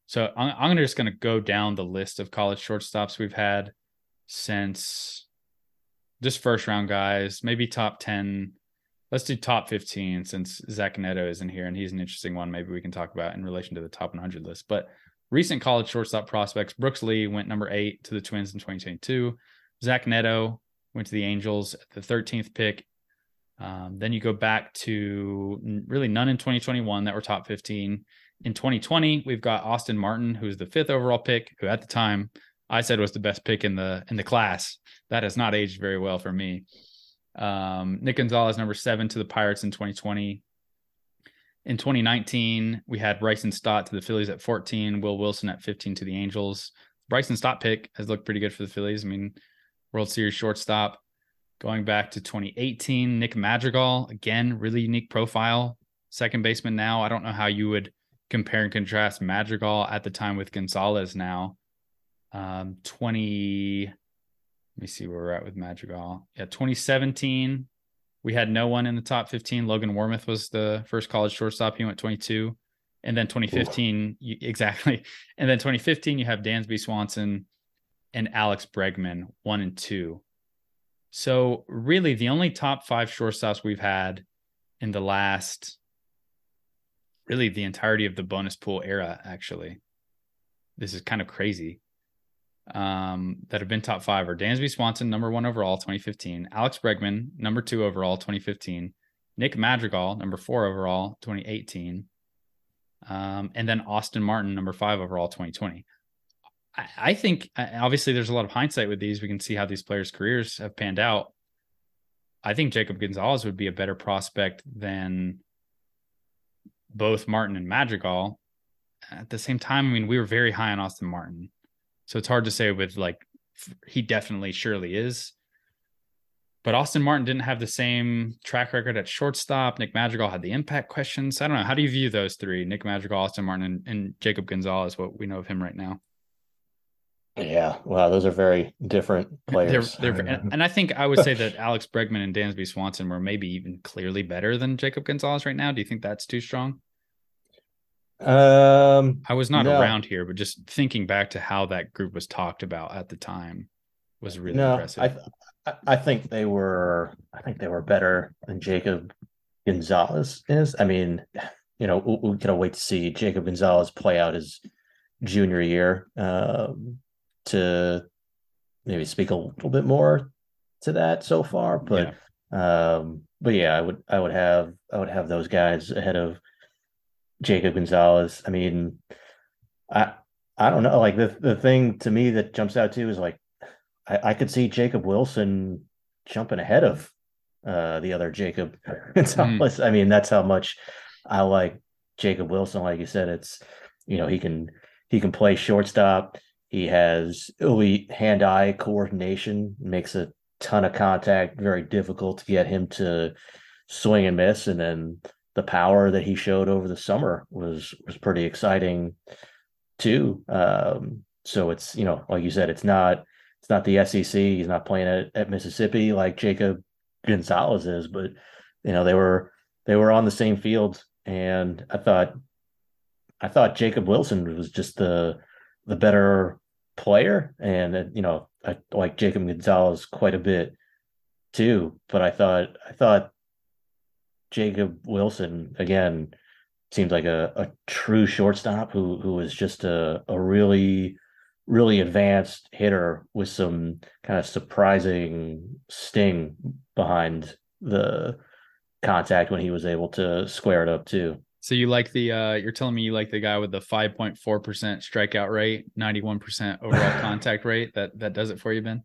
So I'm, I'm just going to go down the list of college shortstops we've had since just first round guys, maybe top 10. Let's do top 15 since Zach Neto isn't here and he's an interesting one. Maybe we can talk about in relation to the top 100 list. But recent college shortstop prospects Brooks Lee went number eight to the Twins in 2022. Zach Neto went to the Angels at the 13th pick um, then you go back to really none in 2021 that were top 15. In 2020, we've got Austin Martin, who's the fifth overall pick, who at the time I said was the best pick in the in the class. That has not aged very well for me. Um, Nick Gonzalez, number seven to the Pirates in 2020. In 2019, we had Bryson Stott to the Phillies at 14, Will Wilson at 15 to the Angels. Bryson Stott pick has looked pretty good for the Phillies. I mean, World Series shortstop. Going back to 2018, Nick Madrigal, again, really unique profile, second baseman now. I don't know how you would compare and contrast Madrigal at the time with Gonzalez now. Um, 20, let me see where we're at with Madrigal. Yeah, 2017, we had no one in the top 15. Logan Warmoth was the first college shortstop. He went 22. And then 2015, you, exactly. And then 2015, you have Dansby Swanson and Alex Bregman, one and two. So really, the only top five shortstops we've had in the last, really the entirety of the bonus pool era, actually, this is kind of crazy. Um, that have been top five are Dansby Swanson, number one overall, 2015, Alex Bregman, number two overall, 2015, Nick Madrigal, number four overall, 2018, um, and then Austin Martin, number five overall, 2020. I, think obviously there's a lot of hindsight with these. We can see how these players' careers have panned out. I think Jacob Gonzalez would be a better prospect than both Martin and Madrigal. At the same time, I mean, we were very high on Austin Martin. So it's hard to say with like, he definitely surely is. But Austin Martin didn't have the same track record at shortstop. Nick Madrigal had the impact questions. I don't know. How do you view those three? Nick Madrigal, Austin Martin, and, and Jacob Gonzalez, what we know of him right now? Yeah, wow, those are very different players. They're, they're, and, and I think I would say that Alex Bregman and Dansby Swanson were maybe even clearly better than Jacob Gonzalez right now. Do you think that's too strong? Um, I was not no. around here, but just thinking back to how that group was talked about at the time was really no, impressive. I I think they were I think they were better than Jacob Gonzalez is. I mean, you know, we, we can wait to see Jacob Gonzalez play out his junior year. Um, to maybe speak a little bit more to that so far, but yeah. um, but yeah, I would I would have I would have those guys ahead of Jacob Gonzalez. I mean, I I don't know. Like the the thing to me that jumps out too is like I, I could see Jacob Wilson jumping ahead of uh, the other Jacob Gonzalez. Mm. I mean, that's how much I like Jacob Wilson. Like you said, it's you know he can he can play shortstop. He has elite hand eye coordination, makes a ton of contact, very difficult to get him to swing and miss. And then the power that he showed over the summer was was pretty exciting too. Um, so it's you know, like you said, it's not it's not the SEC. He's not playing at, at Mississippi like Jacob Gonzalez is, but you know they were they were on the same field, and I thought I thought Jacob Wilson was just the the better player, and you know I like Jacob Gonzalez quite a bit too. But I thought I thought Jacob Wilson again seems like a, a true shortstop who who was just a, a really really advanced hitter with some kind of surprising sting behind the contact when he was able to square it up too. So you like the uh you're telling me you like the guy with the 5.4% strikeout rate, 91% overall contact rate. That that does it for you, Ben?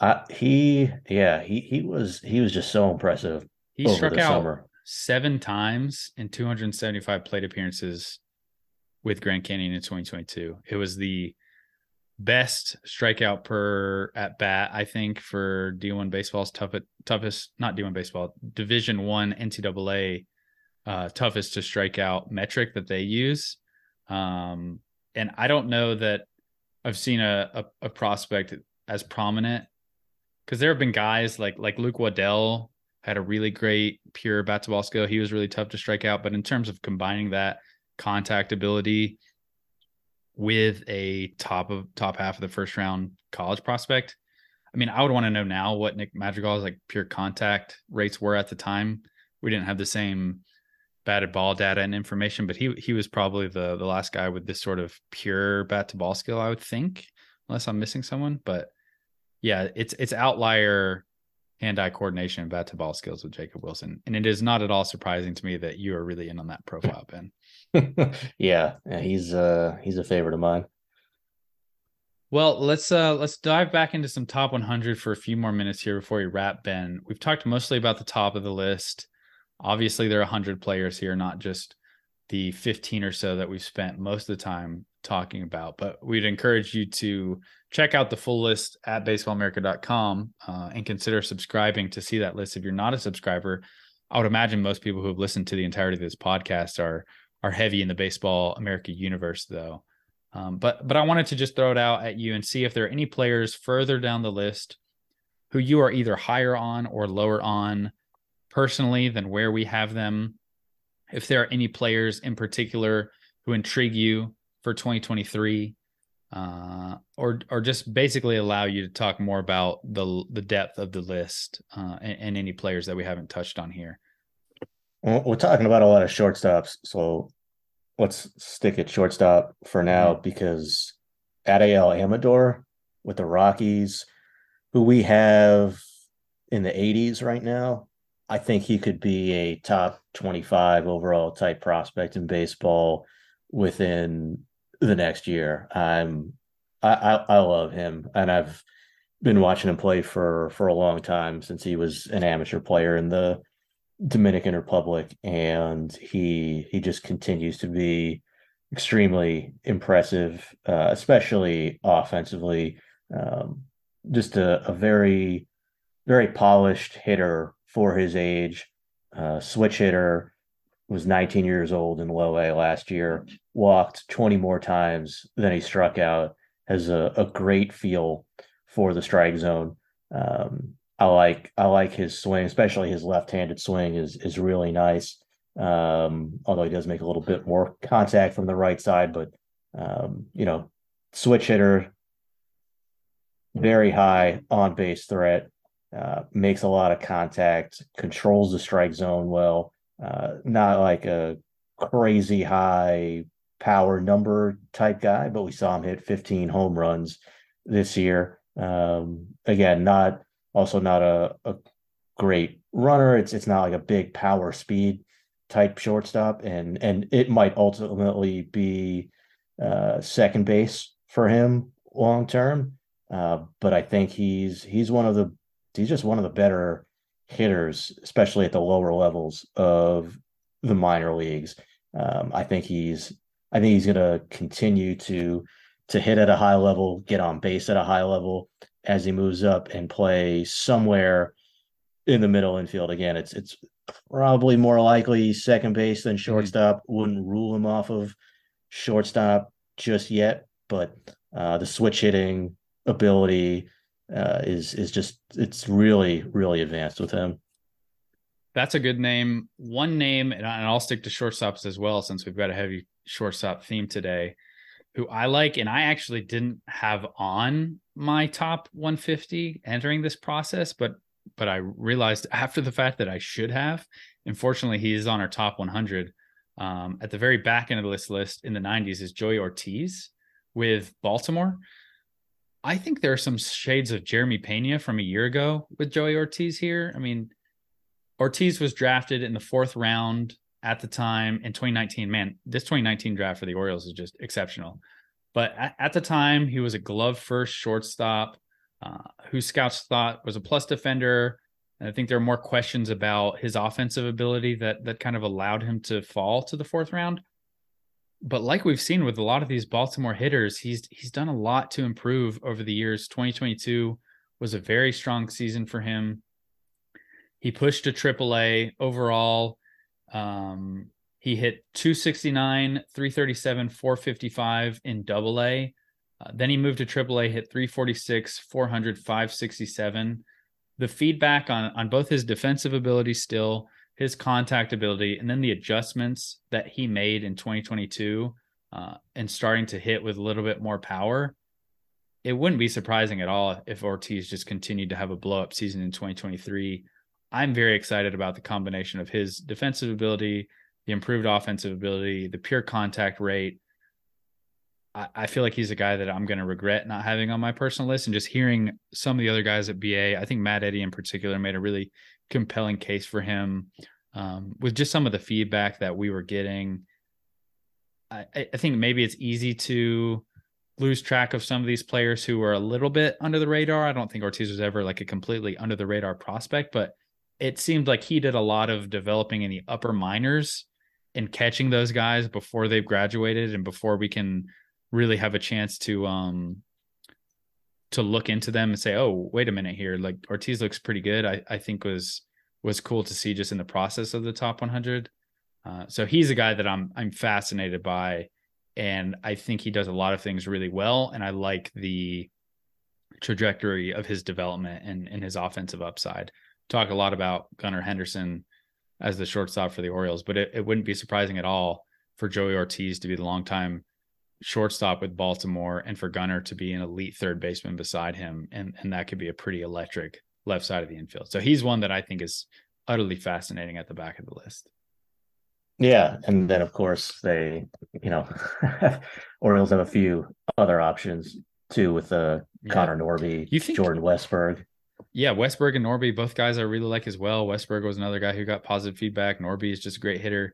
Uh he yeah, he he was he was just so impressive. He struck out summer. seven times in 275 plate appearances with Grand Canyon in 2022. It was the best strikeout per at bat, I think, for D1 baseball's toughest, toughest not D1 baseball, Division One NCAA uh, toughest to strike out metric that they use. Um, and I don't know that I've seen a, a, a prospect as prominent because there have been guys like like Luke Waddell had a really great pure bat to ball skill. He was really tough to strike out, but in terms of combining that contact ability with a top of top half of the first round college prospect. I mean, I would want to know now what Nick Madrigal's like pure contact rates were at the time. We didn't have the same batted ball data and information, but he he was probably the the last guy with this sort of pure bat to ball skill, I would think, unless I'm missing someone. But yeah, it's it's outlier hand-eye coordination and bat to ball skills with Jacob Wilson. And it is not at all surprising to me that you are really in on that profile, Ben. yeah, yeah, he's uh he's a favorite of mine. Well, let's uh let's dive back into some top 100 for a few more minutes here before we wrap, Ben. We've talked mostly about the top of the list. Obviously, there are 100 players here, not just the 15 or so that we've spent most of the time talking about. But we'd encourage you to check out the full list at baseballamerica.com uh, and consider subscribing to see that list. If you're not a subscriber, I would imagine most people who have listened to the entirety of this podcast are are heavy in the baseball America universe, though. Um, but but I wanted to just throw it out at you and see if there are any players further down the list who you are either higher on or lower on personally than where we have them. If there are any players in particular who intrigue you for 2023, uh, or or just basically allow you to talk more about the the depth of the list uh, and, and, any players that we haven't touched on here. we're talking about a lot of shortstops, so let's stick at shortstop for now mm-hmm. because Adael Amador with the Rockies, who we have in the 80s right now, I think he could be a top 25 overall type prospect in baseball within the next year. I'm I, I, I love him and I've been watching him play for for a long time since he was an amateur player in the Dominican Republic, and he he just continues to be extremely impressive, uh, especially offensively. Um, just a, a, very very polished hitter for his age. Uh, switch hitter was 19 years old in low A last year. Walked 20 more times than he struck out. Has a, a great feel for the strike zone. Um, I like I like his swing, especially his left-handed swing is is really nice. Um, although he does make a little bit more contact from the right side, but um, you know, switch hitter, very high on base threat, uh, makes a lot of contact, controls the strike zone well. Uh, not like a crazy high power number type guy, but we saw him hit 15 home runs this year. Um, again, not also not a, a great runner. It's it's not like a big power speed type shortstop, and and it might ultimately be uh, second base for him long term. Uh, but I think he's he's one of the he's just one of the better hitters, especially at the lower levels of the minor leagues. Um, I think he's I think he's going to continue to to hit at a high level, get on base at a high level, as he moves up and play somewhere in the middle infield. Again, it's it's probably more likely second base than mm-hmm. shortstop. Mm-hmm. Wouldn't rule him off of shortstop just yet, but uh, the switch hitting ability uh, is is just it's really really advanced with him. That's a good name. One name, and I'll stick to shortstops as well, since we've got a heavy shortstop theme today who I like, and I actually didn't have on my top 150 entering this process, but but I realized after the fact that I should have. Unfortunately, he is on our top 100. Um, at the very back end of this list in the 90s is Joey Ortiz with Baltimore. I think there are some shades of Jeremy Pena from a year ago with Joey Ortiz here. I mean, Ortiz was drafted in the fourth round at the time in 2019. Man, this 2019 draft for the Orioles is just exceptional. But at, at the time, he was a glove first shortstop uh, who scouts thought was a plus defender. And I think there are more questions about his offensive ability that that kind of allowed him to fall to the fourth round. But like we've seen with a lot of these Baltimore hitters, he's he's done a lot to improve over the years. 2022 was a very strong season for him. He pushed to AAA overall. Um, he hit 269, 337, 455 in double A. Uh, then he moved to AAA, hit 346, 400, 567. The feedback on, on both his defensive ability still, his contact ability, and then the adjustments that he made in 2022 uh, and starting to hit with a little bit more power, it wouldn't be surprising at all if Ortiz just continued to have a blow up season in 2023. I'm very excited about the combination of his defensive ability, the improved offensive ability, the pure contact rate. I, I feel like he's a guy that I'm going to regret not having on my personal list. And just hearing some of the other guys at BA, I think Matt Eddy in particular made a really compelling case for him um, with just some of the feedback that we were getting. I, I think maybe it's easy to lose track of some of these players who are a little bit under the radar. I don't think Ortiz was ever like a completely under the radar prospect, but it seemed like he did a lot of developing in the upper minors and catching those guys before they've graduated and before we can really have a chance to um to look into them and say, oh, wait a minute here, like Ortiz looks pretty good. I, I think was was cool to see just in the process of the top 100. Uh, so he's a guy that I'm I'm fascinated by, and I think he does a lot of things really well, and I like the trajectory of his development and, and his offensive upside talk a lot about Gunnar Henderson as the shortstop for the Orioles, but it, it wouldn't be surprising at all for Joey Ortiz to be the longtime shortstop with Baltimore and for Gunnar to be an elite third baseman beside him. And, and that could be a pretty electric left side of the infield. So he's one that I think is utterly fascinating at the back of the list. Yeah. And then, of course, they, you know, Orioles have a few other options too with uh, yeah. Connor Norby, you think, Jordan Westburg. yeah, Westburg and Norby, both guys I really like as well. Westburg was another guy who got positive feedback. Norby is just a great hitter.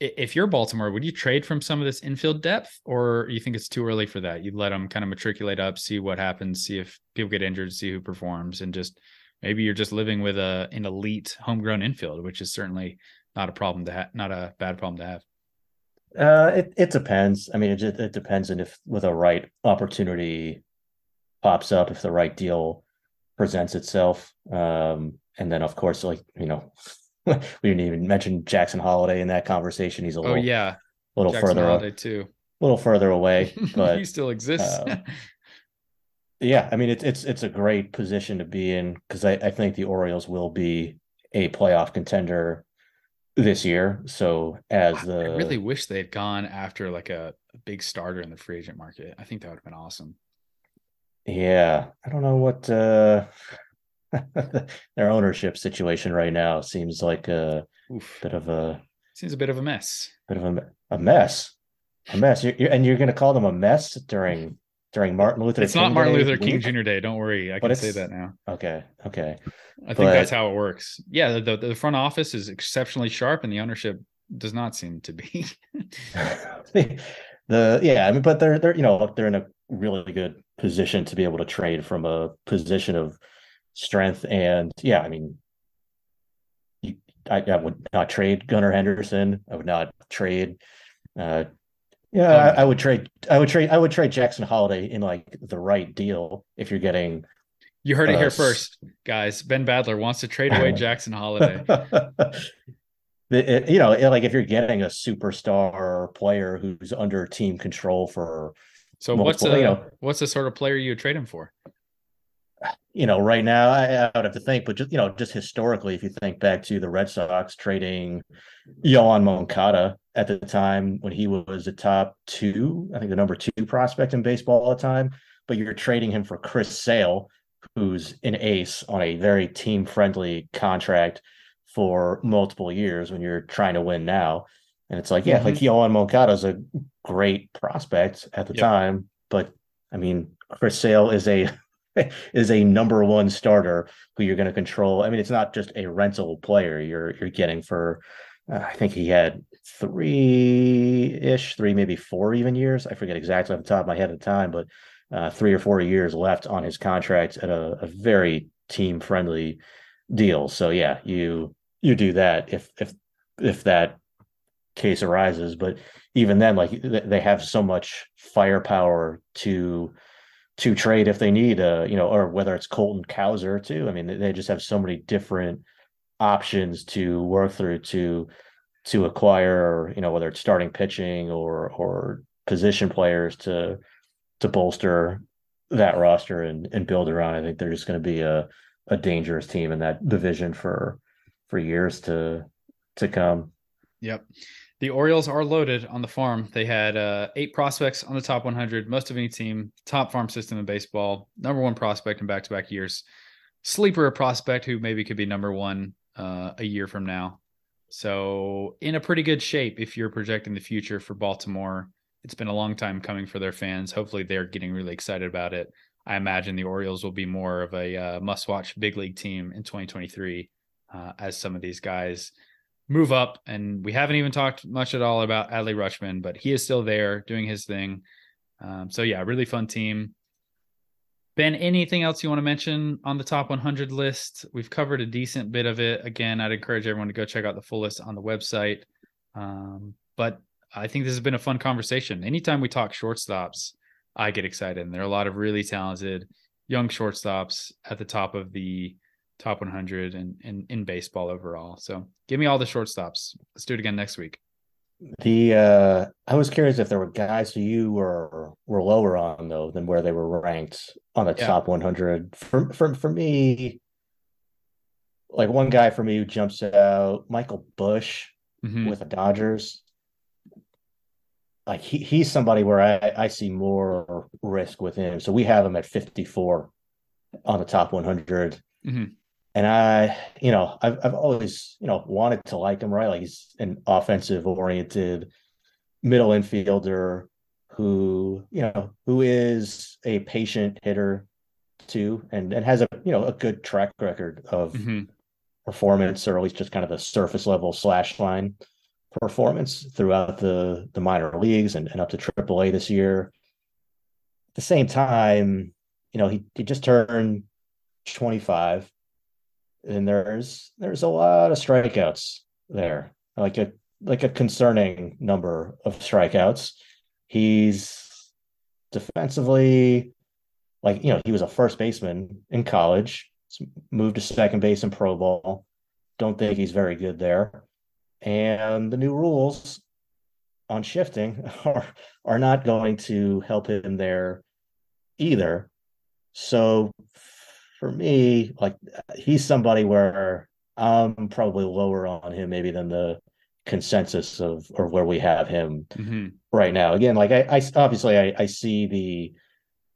If you're Baltimore, would you trade from some of this infield depth, or you think it's too early for that? You'd let them kind of matriculate up, see what happens, see if people get injured, see who performs, and just maybe you're just living with a an elite homegrown infield, which is certainly not a problem to have, not a bad problem to have. Uh, it it depends. I mean, it it depends on if with a right opportunity pops up, if the right deal presents itself. Um, and then of course, like you know, we didn't even mention Jackson Holliday in that conversation. He's a oh, little, oh yeah, a little Jackson further Holliday too, a little further away, but he still exists. uh, yeah, I mean it's it's it's a great position to be in because I, I think the Orioles will be a playoff contender this year. So as the I really wish they'd gone after like a, a big starter in the free agent market. I think that would have been awesome. Yeah, I don't know what uh their ownership situation right now seems like a Oof. bit of a seems a bit of a mess. Bit of a, a mess. A mess. You're, you're, and you're going to call them a mess during during Martin Luther. It's King not Martin Day Luther King Jr. Day. Don't worry, I can say that now. Okay, okay. I but, think that's how it works. Yeah, the, the front office is exceptionally sharp, and the ownership does not seem to be. the yeah, I mean, but they're they're you know they're in a really good position to be able to trade from a position of strength. And yeah, I mean, I, I, would not trade Gunnar Henderson. I would not trade. Uh, yeah, um, I, I, would trade. I would trade. I would trade Jackson Holliday in like the right deal if you're getting. You heard it uh, here first, guys. Ben Badler wants to trade away Jackson Holliday. it, you know, like if you're getting a superstar player who's under team control for so what's a you know, what's the sort of player you would trade him for? You know, right now I, I, would have to think, but just you know, just historically, if you think back to the Red Sox trading Yoan Moncada at the time when he was a top two, I think the number two prospect in baseball at the time, but you're trading him for Chris Sale, who's an ace on a very team friendly contract for multiple years when you're trying to win now. And it's like, yeah, mm-hmm. like Yoan Moncada is a great prospect at the yep. time, but I mean, Chris Sale is a is a number one starter who you're going to control. I mean, it's not just a rental player you're you're getting for. Uh, I think he had three ish, three maybe four even years. I forget exactly off the top of my head at the time, but uh, three or four years left on his contract at a, a very team friendly deal. So yeah, you you do that if if if that case arises. But even then, like they have so much firepower to to trade if they need, uh, you know, or whether it's Colton Cowser too. I mean, they just have so many different options to work through to to acquire, you know, whether it's starting pitching or or position players to to bolster that roster and and build around. I think they're just going to be a a dangerous team in that division for for years to to come. Yep. The Orioles are loaded on the farm. They had uh, eight prospects on the top 100, most of any team, top farm system in baseball, number one prospect in back to back years, sleeper prospect who maybe could be number one uh, a year from now. So, in a pretty good shape if you're projecting the future for Baltimore. It's been a long time coming for their fans. Hopefully, they're getting really excited about it. I imagine the Orioles will be more of a uh, must watch big league team in 2023 uh, as some of these guys move up. And we haven't even talked much at all about Adley Rutschman, but he is still there doing his thing. Um, so, yeah, really fun team. Ben, anything else you want to mention on the top 100 list? We've covered a decent bit of it. Again, I'd encourage everyone to go check out the full list on the website. Um, but I think this has been a fun conversation. Anytime we talk shortstops, I get excited. And there are a lot of really talented young shortstops at the top of the top 100 and in, in baseball overall. So give me all the shortstops. Let's do it again next week. The uh I was curious if there were guys who you were were lower on though than where they were ranked on the yeah. top 100. For for for me, like one guy for me who jumps out, Michael Busch mm-hmm. with the Dodgers. Like he, he's somebody where I, I see more risk with him. So we have him at 54 on the top 100. Mm-hmm and I, you know, I've I've always, you know, wanted to like him, right? Like he's an offensive oriented middle infielder who, you know, who is a patient hitter too, and and has a you know a good track record of mm-hmm. performance, or at least just kind of a surface level slash line performance throughout the the minor leagues and, and up to AAA this year. At the same time, you know, he he just turned 25 and there's there's a lot of strikeouts there, like a like a concerning number of strikeouts. He's defensively, like you know, he was a first baseman in college, moved to second base in pro ball. Don't think he's very good there, and the new rules on shifting are are not going to help him there either. So for me, like he's somebody where I'm probably lower on him maybe than the consensus of or where we have him mm-hmm. right now. Again, like I, I obviously I, I see the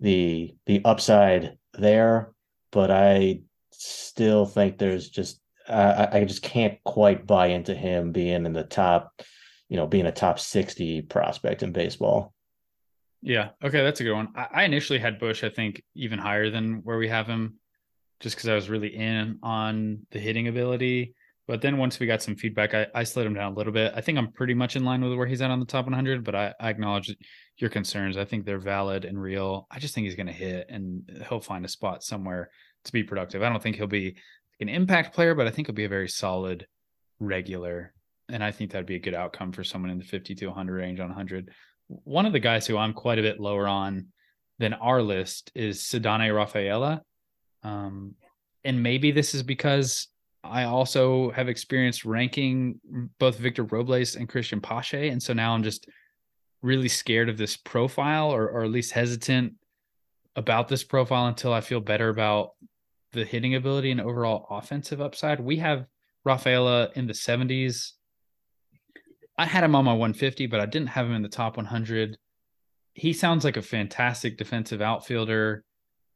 the the upside there, but I still think there's just I, I just can't quite buy into him being in the top, you know, being a top 60 prospect in baseball. Yeah. Okay. That's a good one. I, I initially had Busch, I think, even higher than where we have him just because I was really in on the hitting ability. But then once we got some feedback, I, I slid him down a little bit. I think I'm pretty much in line with where he's at on the top 100, but I, I acknowledge your concerns. I think they're valid and real. I just think he's going to hit and he'll find a spot somewhere to be productive. I don't think he'll be an impact player, but I think he'll be a very solid regular. And I think that'd be a good outcome for someone in the 50 to 100 range on 100. One of the guys who I'm quite a bit lower on than our list is Ceddanne Rafaela. Um, and maybe this is because I also have experienced ranking both Victor Robles and Cristian Pache. And so now I'm just really scared of this profile or, or at least hesitant about this profile until I feel better about the hitting ability and overall offensive upside. We have Rafaela in the 70s. I had him on my 150, but I didn't have him in the top 100. He sounds like a fantastic defensive outfielder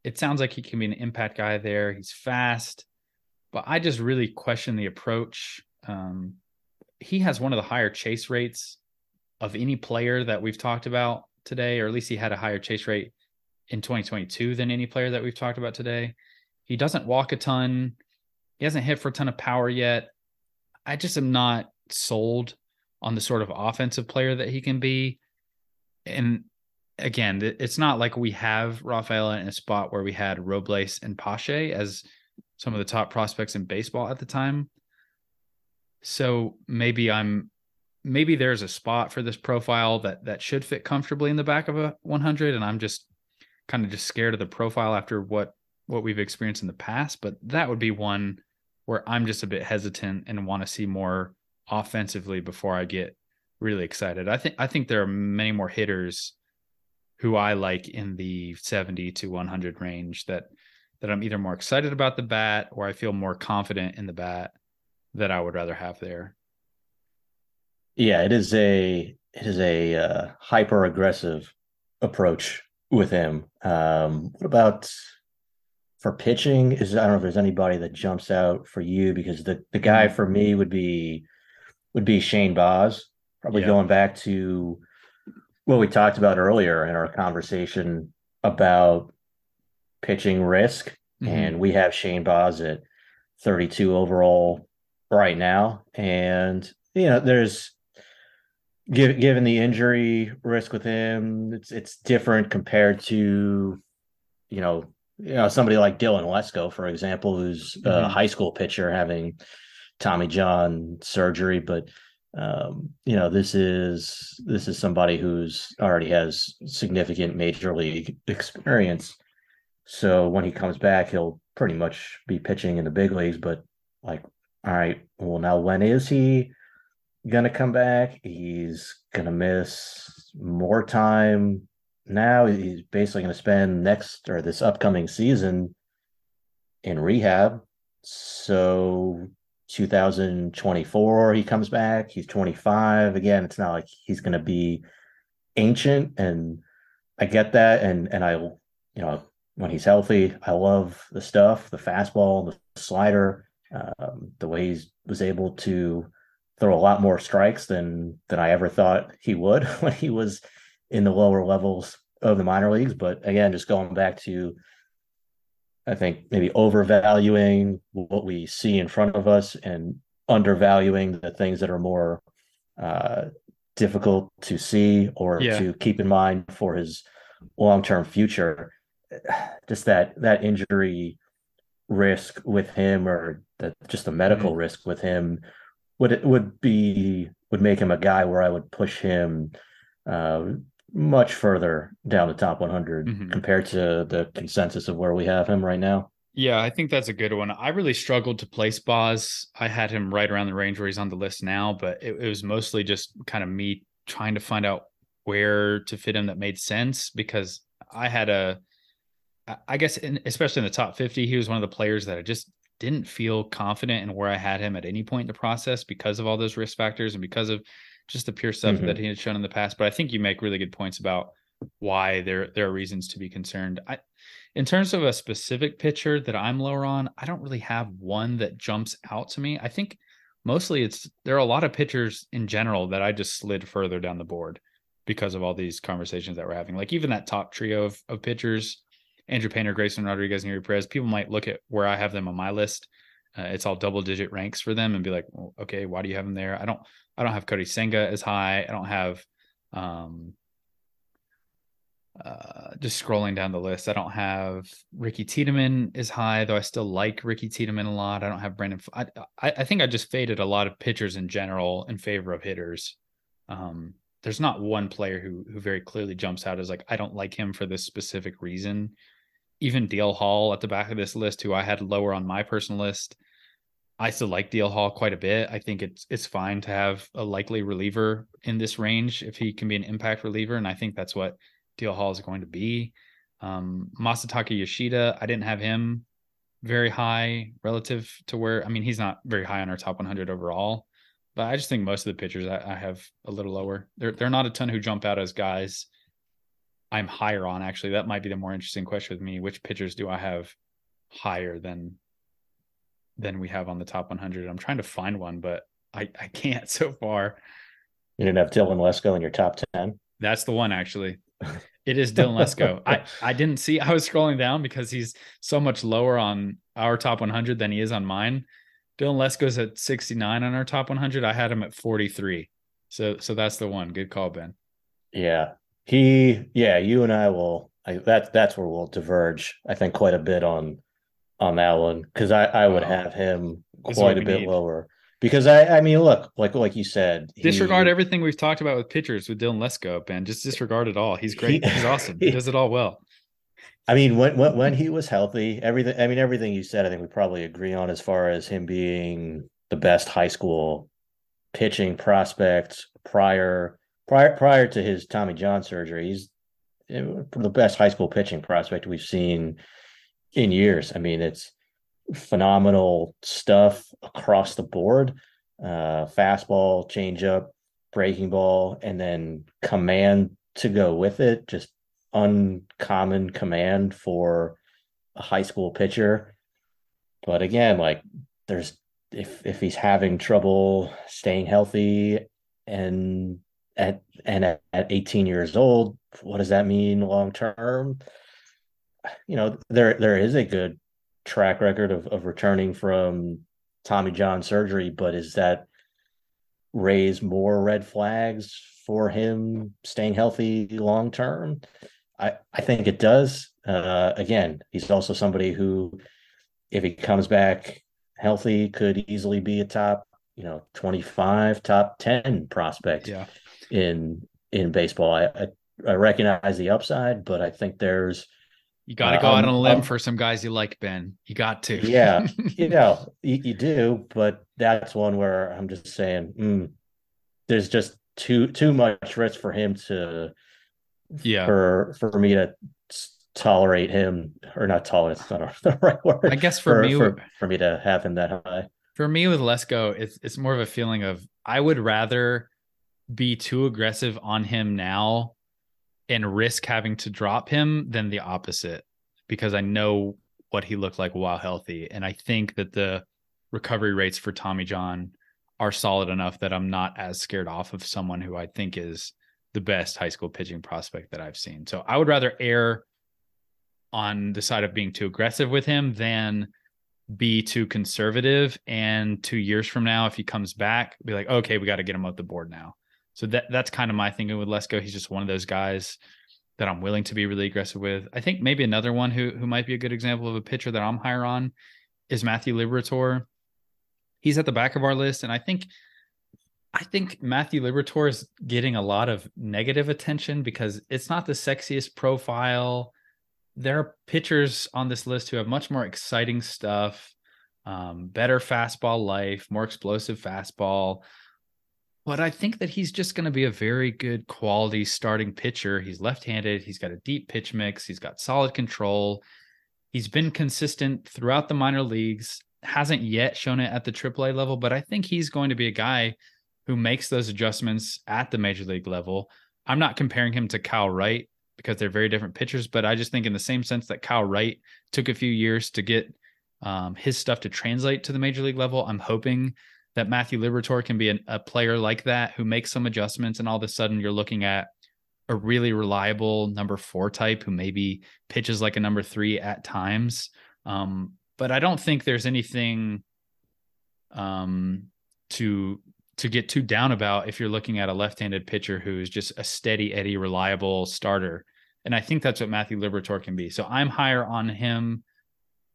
it sounds like he can be an impact guy there. He's fast, but I just really question the approach. Um, he has one of the higher chase rates of any player that we've talked about today, or at least he had a higher chase rate in 2022 than any player that we've talked about today. He doesn't walk a ton. He hasn't hit for a ton of power yet. I just am not sold on the sort of offensive player that he can be. And again, it's not like we have Rafaela in a spot where we had Robles and Pache as some of the top prospects in baseball at the time. So maybe I'm maybe there's a spot for this profile that that should fit comfortably in the back of a 100 and i'm just kind of just scared of the profile after what what we've experienced in the past but that would be one where i'm just a bit hesitant and want to see more offensively before i get really excited i think i think there are many more hitters who i like in the 70 to 100 range that that i'm either more excited about the bat or i feel more confident in the bat that i would rather have there yeah, it is a it is a uh, hyper aggressive approach with him. Um, what about for pitching? Is I don't know if there's anybody that jumps out for you because the the guy for me would be would be Shane Baz. Probably yeah. going back to what we talked about earlier in our conversation about pitching risk, mm-hmm. and we have Shane Baz at 32 overall right now, and you know there's given given the injury risk with him, it's it's different compared to, you know, you know somebody like Dylan Lesko, for example, who's mm-hmm. a high school pitcher having Tommy John surgery, but um, you know this is this is somebody who's already has significant major league experience. So when he comes back, he'll pretty much be pitching in the big leagues. But like, all right, well now when is he? gonna come back. He's gonna miss more time now. He's basically gonna spend next or this upcoming season in rehab. So 2024 he comes back. He's 25 again. It's not like he's gonna be ancient, and I get that. And and I, you know, when he's healthy, I love the stuff, the fastball, the slider, um, the way he was able to throw a lot more strikes than than I ever thought he would when he was in the lower levels of the minor leagues. But again, just going back to I think maybe overvaluing what we see in front of us and undervaluing the things that are more uh, difficult to see or yeah. to keep in mind for his long-term future. Just that that injury risk with him, or that just the medical mm-hmm. risk with him, would it would be would make him a guy where I would push him uh, much further down the top 100 mm-hmm. compared to the consensus of where we have him right now. Yeah, I think that's a good one. I really struggled to place Baz. I had him right around the range where he's on the list now, but it, it was mostly just kind of me trying to find out where to fit him that made sense because I had a, I guess, in, especially in the top 50, he was one of the players that I just didn't feel confident in where I had him at any point in the process because of all those risk factors and because of just the pure stuff mm-hmm. that he had shown in the past. But I think you make really good points about why there there are reasons to be concerned. I in terms of a specific pitcher that I'm lower on, I don't really have one that jumps out to me. I think mostly it's there are a lot of pitchers in general that I just slid further down the board because of all these conversations that we're having. Like even that top trio of, of pitchers, Andrew Painter, Grayson Rodriguez, and Eury Perez, people might look at where I have them on my list. Uh, it's all double digit ranks for them and be like, well, okay, why do you have them there? I don't, I don't have Kodai Senga as high. I don't have, um, uh, just scrolling down the list, I don't have Ricky Tiedemann is high, though I still like Ricky Tiedemann a lot. I don't have Brandon. I, I, I think I just faded a lot of pitchers in general in favor of hitters. Um, there's not one player who who very clearly jumps out as like I don't like him for this specific reason even DL Hall at the back of this list, who I had lower on my personal list. I still like DL Hall quite a bit. I think it's it's fine to have a likely reliever in this range if he can be an impact reliever, and I think that's what DL Hall is going to be. Um, Masataka Yoshida, I didn't have him very high relative to where I mean he's not very high on our top 100 overall, but I just think most of the pitchers I, I have a little lower. There are not a ton who jump out as guys I'm higher on. Actually, that might be the more interesting question with me. Which pitchers do I have higher than than we have on the top 100? I'm trying to find one, but I I can't so far. You didn't have Dylan Lesko in your top 10. That's the one actually. It is Dylan Lesko. I I didn't see. I was scrolling down because he's so much lower on our top 100 than he is on mine. Dylan Lesko's at 69 on our top 100. I had him at 43. So so that's the one. Good call, Ben. Yeah, he, yeah, you and I will. I, that that's where we'll diverge. I think quite a bit on on that one because I I would have him quite a bit need. lower. because I, I mean, look, like like you said, disregard he, everything we've talked about with pitchers with Dylan Lesko, and Just disregard it all. He's great. He, He's awesome. He does it all well. I mean, when, when when he was healthy, everything. I mean, everything you said, I think we probably agree on as far as him being the best high school pitching prospect prior prior prior to his Tommy John surgery. He's the best high school pitching prospect we've seen in years. I mean, it's phenomenal stuff across the board. Uh, fastball, changeup, breaking ball, and then command to go with it. Just uncommon command for a high school pitcher. But again, like there's if if he's having trouble staying healthy and at and at, at 18 years old, what does that mean long term? You know, there there is a good track record of, of returning from Tommy John surgery, but is that raise more red flags for him staying healthy long term? I, I think it does. Uh, again, he's also somebody who, if he comes back healthy, could easily be a top, you know, 25, top 10 prospect yeah. In in baseball. I, I, I recognize the upside, but I think there's you got to go um, out on a limb um, for some guys you like, Ben. You got to. Yeah, you know, you, you, do, but that's one where I'm just saying, mm, there's just too too much risk for him to, yeah, for for me to tolerate him or not tolerate. It's not the right word. I guess for, for me, for, for me to have him that high. For me with Lesko, it's it's more of a feeling of I would rather be too aggressive on him now and risk having to drop him than the opposite because I know what he looked like while healthy. And I think that the recovery rates for Tommy John are solid enough that I'm not as scared off of someone who I think is the best high school pitching prospect that I've seen. So I would rather err on the side of being too aggressive with him than be too conservative. And two years from now, if he comes back, be like, okay, we got to get him off the board now. So that that's kind of my thinking with Lesko. He's just one of those guys that I'm willing to be really aggressive with. I think maybe another one who who might be a good example of a pitcher that I'm higher on is Matthew Liberatore. He's at the back of our list, and I think I think Matthew Liberatore is getting a lot of negative attention because it's not the sexiest profile. There are pitchers on this list who have much more exciting stuff, um, better fastball life, more explosive fastball but I think that he's just going to be a very good quality starting pitcher. He's left handed, he's got a deep pitch mix, he's got solid control. He's been consistent throughout the minor leagues, hasn't yet shown it at the AAA level, but I think he's going to be a guy who makes those adjustments at the major league level. I'm not comparing him to Kyle Wright because they're very different pitchers, but I just think in the same sense that Kyle Wright took a few years to get um, his stuff to translate to the major league level, I'm hoping that Matthew Liberatore can be an, a player like that who makes some adjustments, and all of a sudden you're looking at a really reliable number four type who maybe pitches like a number three at times. Um, but I don't think there's anything um, to to get too down about if you're looking at a left-handed pitcher who's just a steady Eddie, reliable starter. And I think that's what Matthew Liberatore can be. So I'm higher on him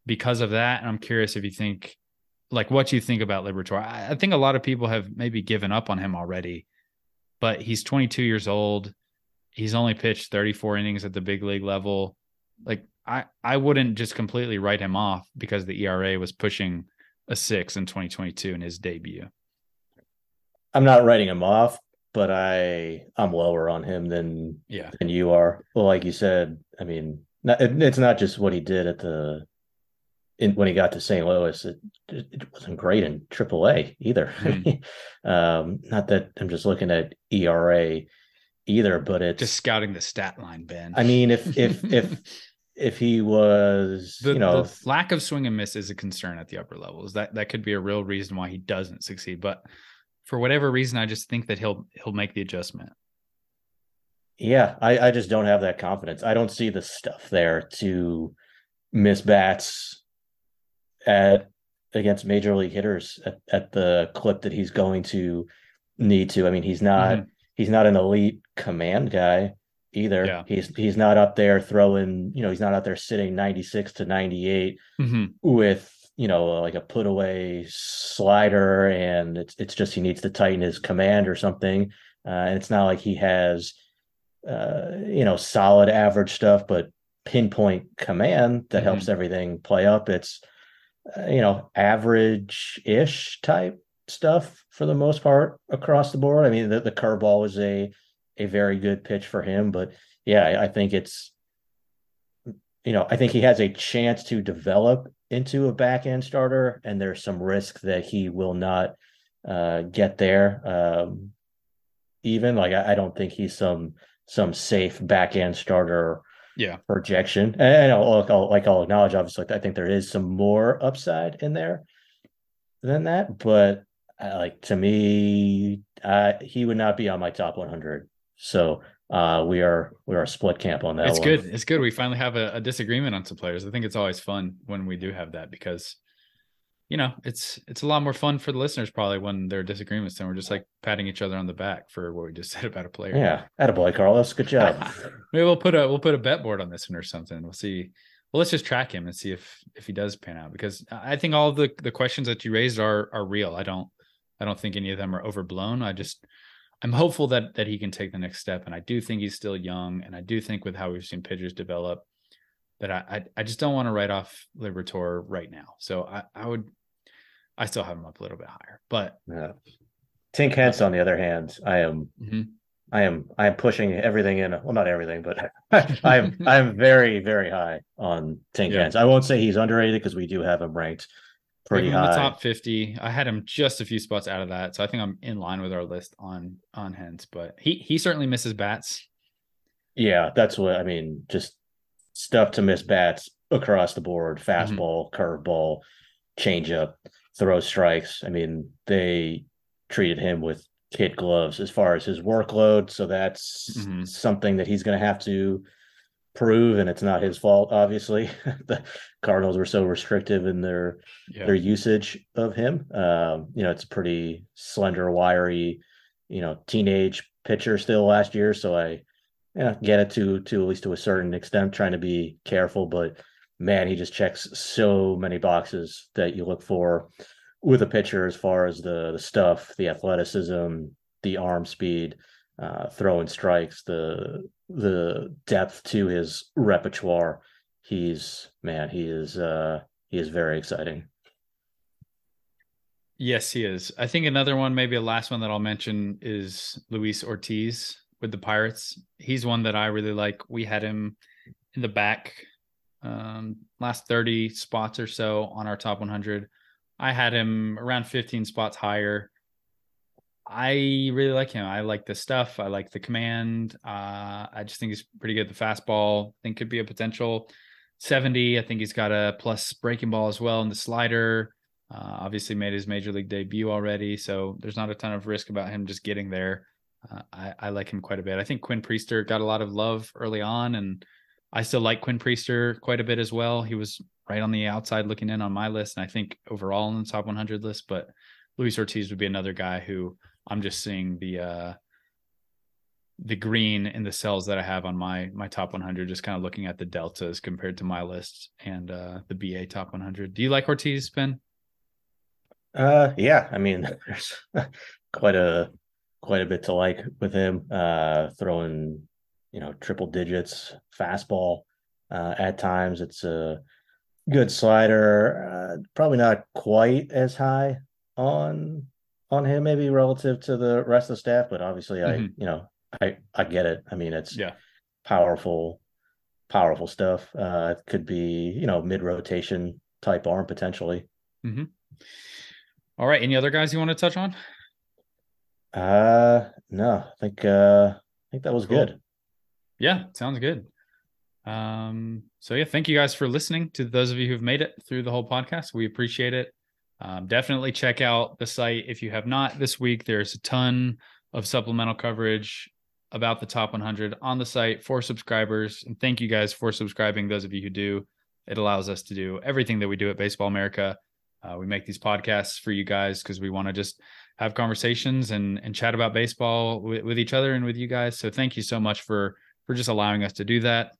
because of that. And I'm curious if you think like what you think about Liberatore. I, I think a lot of people have maybe given up on him already, but he's 22 years old. He's only pitched 34 innings at the big league level. Like I, I wouldn't just completely write him off because the ERA was pushing a six in 2022 in his debut. I'm not writing him off, but I I'm lower on him than yeah than you are. Well, like you said, I mean, not, it, it's not just what he did at the in, when he got to St. Louis, it, it wasn't great in AAA either. Mm. um, not that I'm just looking at ERA either, but it's just scouting the stat line, Ben. I mean, if if if if he was, the, you know, the lack of swing and miss is a concern at the upper levels. That that could be a real reason why he doesn't succeed. But for whatever reason, I just think that he'll he'll make the adjustment. Yeah, I, I just don't have that confidence. I don't see the stuff there to miss bats at against major league hitters at, at the clip that he's going to need to. I mean, he's not mm-hmm. he's not an elite command guy either. Yeah. He's he's not up there throwing, you know, he's not out there sitting 96 to 98 mm-hmm. with you know like a put away slider, and it's it's just he needs to tighten his command or something. Uh, and it's not like he has uh, you know solid average stuff, but pinpoint command that mm-hmm. helps everything play up. It's you know average ish type stuff for the most part across the board. I mean, the, the curveball was a a very good pitch for him, but yeah, I, I think it's you know, I think he has a chance to develop into a back end starter, and there's some risk that he will not uh, get there. Um, even like I, I, don't think he's some some safe back end starter. Yeah, projection. And I'll, I'll, like I'll acknowledge, obviously, I think there is some more upside in there than that, but uh, like to me, uh, he would not be on my top 100. So uh, we are we are a split camp on that. It's one. good. It's good. We finally have a, a, disagreement on some players. I think it's always fun when we do have that because, you know, it's it's a lot more fun for the listeners probably when there are disagreements and we're just like patting each other on the back for what we just said about a player. Yeah, at a boy, Carlos. Good job. Maybe we'll put a we'll put a bet board on this one or something. We'll see. Well, let's just track him and see if if he does pan out because I think all the the questions that you raised are are real. I don't I don't think any of them are overblown. I just I'm hopeful that that he can take the next step, and I do think he's still young, and I do think with how we've seen pitchers develop, that I I, I just don't want to write off Liberatore right now. So I I would I still have him up a little bit higher, but yeah. Tink Hence, on the other hand, I am mm-hmm. I am I am pushing everything in. Well, not everything, but I am I'm very very high on Tink yeah. Hence. I won't say he's underrated because we do have him ranked pretty high. the top 50. I had him just a few spots out of that. So I think I'm in line with our list on on Hence, but he he certainly misses bats. Yeah, that's what I mean. Just stuff to miss bats across the board, mm-hmm. fastball, mm-hmm. curveball, changeup, throw strikes. I mean, they treated him with kid gloves as far as his workload. So that's mm-hmm. something that he's going to have to prove, and it's not his fault. Obviously, the Cardinals were so restrictive in their yeah. their usage of him. Um, you know, it's a pretty slender, wiry, you know, teenage pitcher still last year. So I, yeah, get it to to at least to a certain extent, trying to be careful. But man, he just checks so many boxes that you look for with a pitcher as far as the the stuff, the athleticism, the arm speed, uh, throwing strikes, the the depth to his repertoire. He's man, he is uh he is very exciting. Yes, he is. I think another one, maybe a last one that I'll mention is Luis Ortiz with the Pirates. He's one that I really like. We had him in the back um, last 30 spots or so on our top 100. I had him around 15 spots higher. I really like him. I like the stuff. I like the command. Uh, I just think he's pretty good. The fastball, I think could be a potential 70. I think he's got a plus breaking ball as well. And the slider, uh, obviously made his major league debut already. So there's not a ton of risk about him just getting there. Uh, I, I, like him quite a bit. I think Quinn Priester got a lot of love early on, and I still like Quinn Priester quite a bit as well. He was right on the outside looking in on my list, and I think overall in the top 100 list. But Luis Ortiz would be another guy who I'm just seeing the uh the green in the cells that I have on my my top 100, just kind of looking at the deltas compared to my list and uh the BA top 100. Do you like Ortiz, Ben? Uh, yeah. I mean, there's quite a quite a bit to like with him. Uh, throwing you know triple digits fastball. Uh, at times, it's a good slider. Uh, probably not quite as high on on him maybe relative to the rest of the staff, but obviously mm-hmm. I you know I I get it. I mean it's yeah powerful powerful stuff. Uh, it could be you know mid rotation type arm potentially. Mm-hmm. All right, any other guys you want to touch on? Uh no, I think uh I think that was cool. good. Yeah, sounds good. Um, so yeah, thank you guys for listening. To those of you who've made it through the whole podcast, we appreciate it. Um, definitely check out the site if you have not this week. There's a ton of supplemental coverage about the top 100 on the site for subscribers. And thank you guys for subscribing. Those of you who do, it allows us to do everything that we do at Baseball America. Uh, we make these podcasts for you guys because we want to just have conversations and and chat about baseball with, with each other and with you guys. So thank you so much for for just allowing us to do that.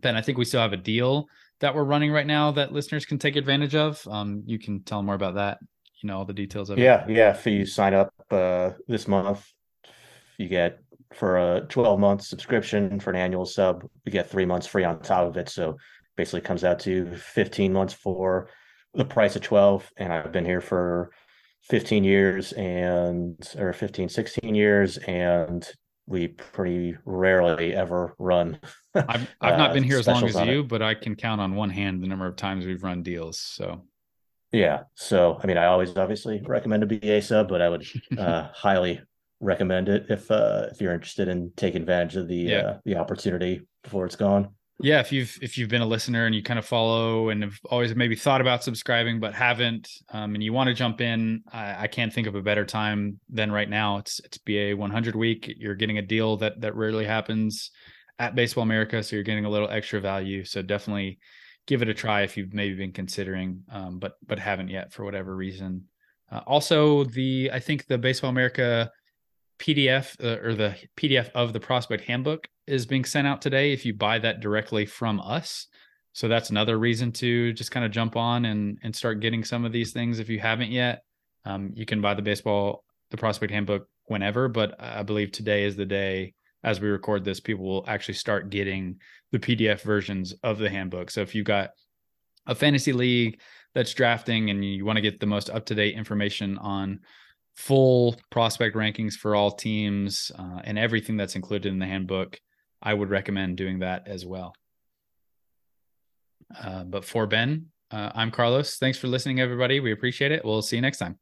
Ben, I think we still have a deal that we're running right now that listeners can take advantage of. Um, you can tell more about that. You know all the details of yeah, it. Yeah, yeah. If you sign up uh, this month, you get for a 12 month subscription for an annual sub, you get three months free on top of it. So basically comes out to 15 months for the price of 12. And I've been here for 15 years and or 15, 16 years. And we pretty rarely ever run. I've, I've not been here as long as you, it. but I can count on one hand the number of times we've run deals. So yeah. So I mean, I always obviously recommend a BA sub, but I would uh, highly recommend it if uh, if you're interested in taking advantage of the yeah. uh, the opportunity before it's gone. Yeah, if you've if you've been a listener and you kind of follow and have always maybe thought about subscribing but haven't, um, and you want to jump in, I, I, can't think of a better time than right now. It's it's BA 100 week. You're getting a deal that that rarely happens at Baseball America, so you're getting a little extra value. So definitely give it a try if you've maybe been considering, um, but but haven't yet for whatever reason. Uh, also, the I think the Baseball America PDF uh, or the PDF of the prospect handbook is being sent out today if you buy that directly from us. So that's another reason to just kind of jump on and and start getting some of these things if you haven't yet. Um, you can buy the baseball the prospect handbook whenever, but I believe today is the day as we record this people will actually start getting the PDF versions of the handbook. So if you've got a fantasy league that's drafting and you want to get the most up to date information on full prospect rankings for all teams uh, and everything that's included in the handbook, I would recommend doing that as well. Uh, but for Ben, uh, I'm Carlos. Thanks for listening, everybody. We appreciate it. We'll see you next time.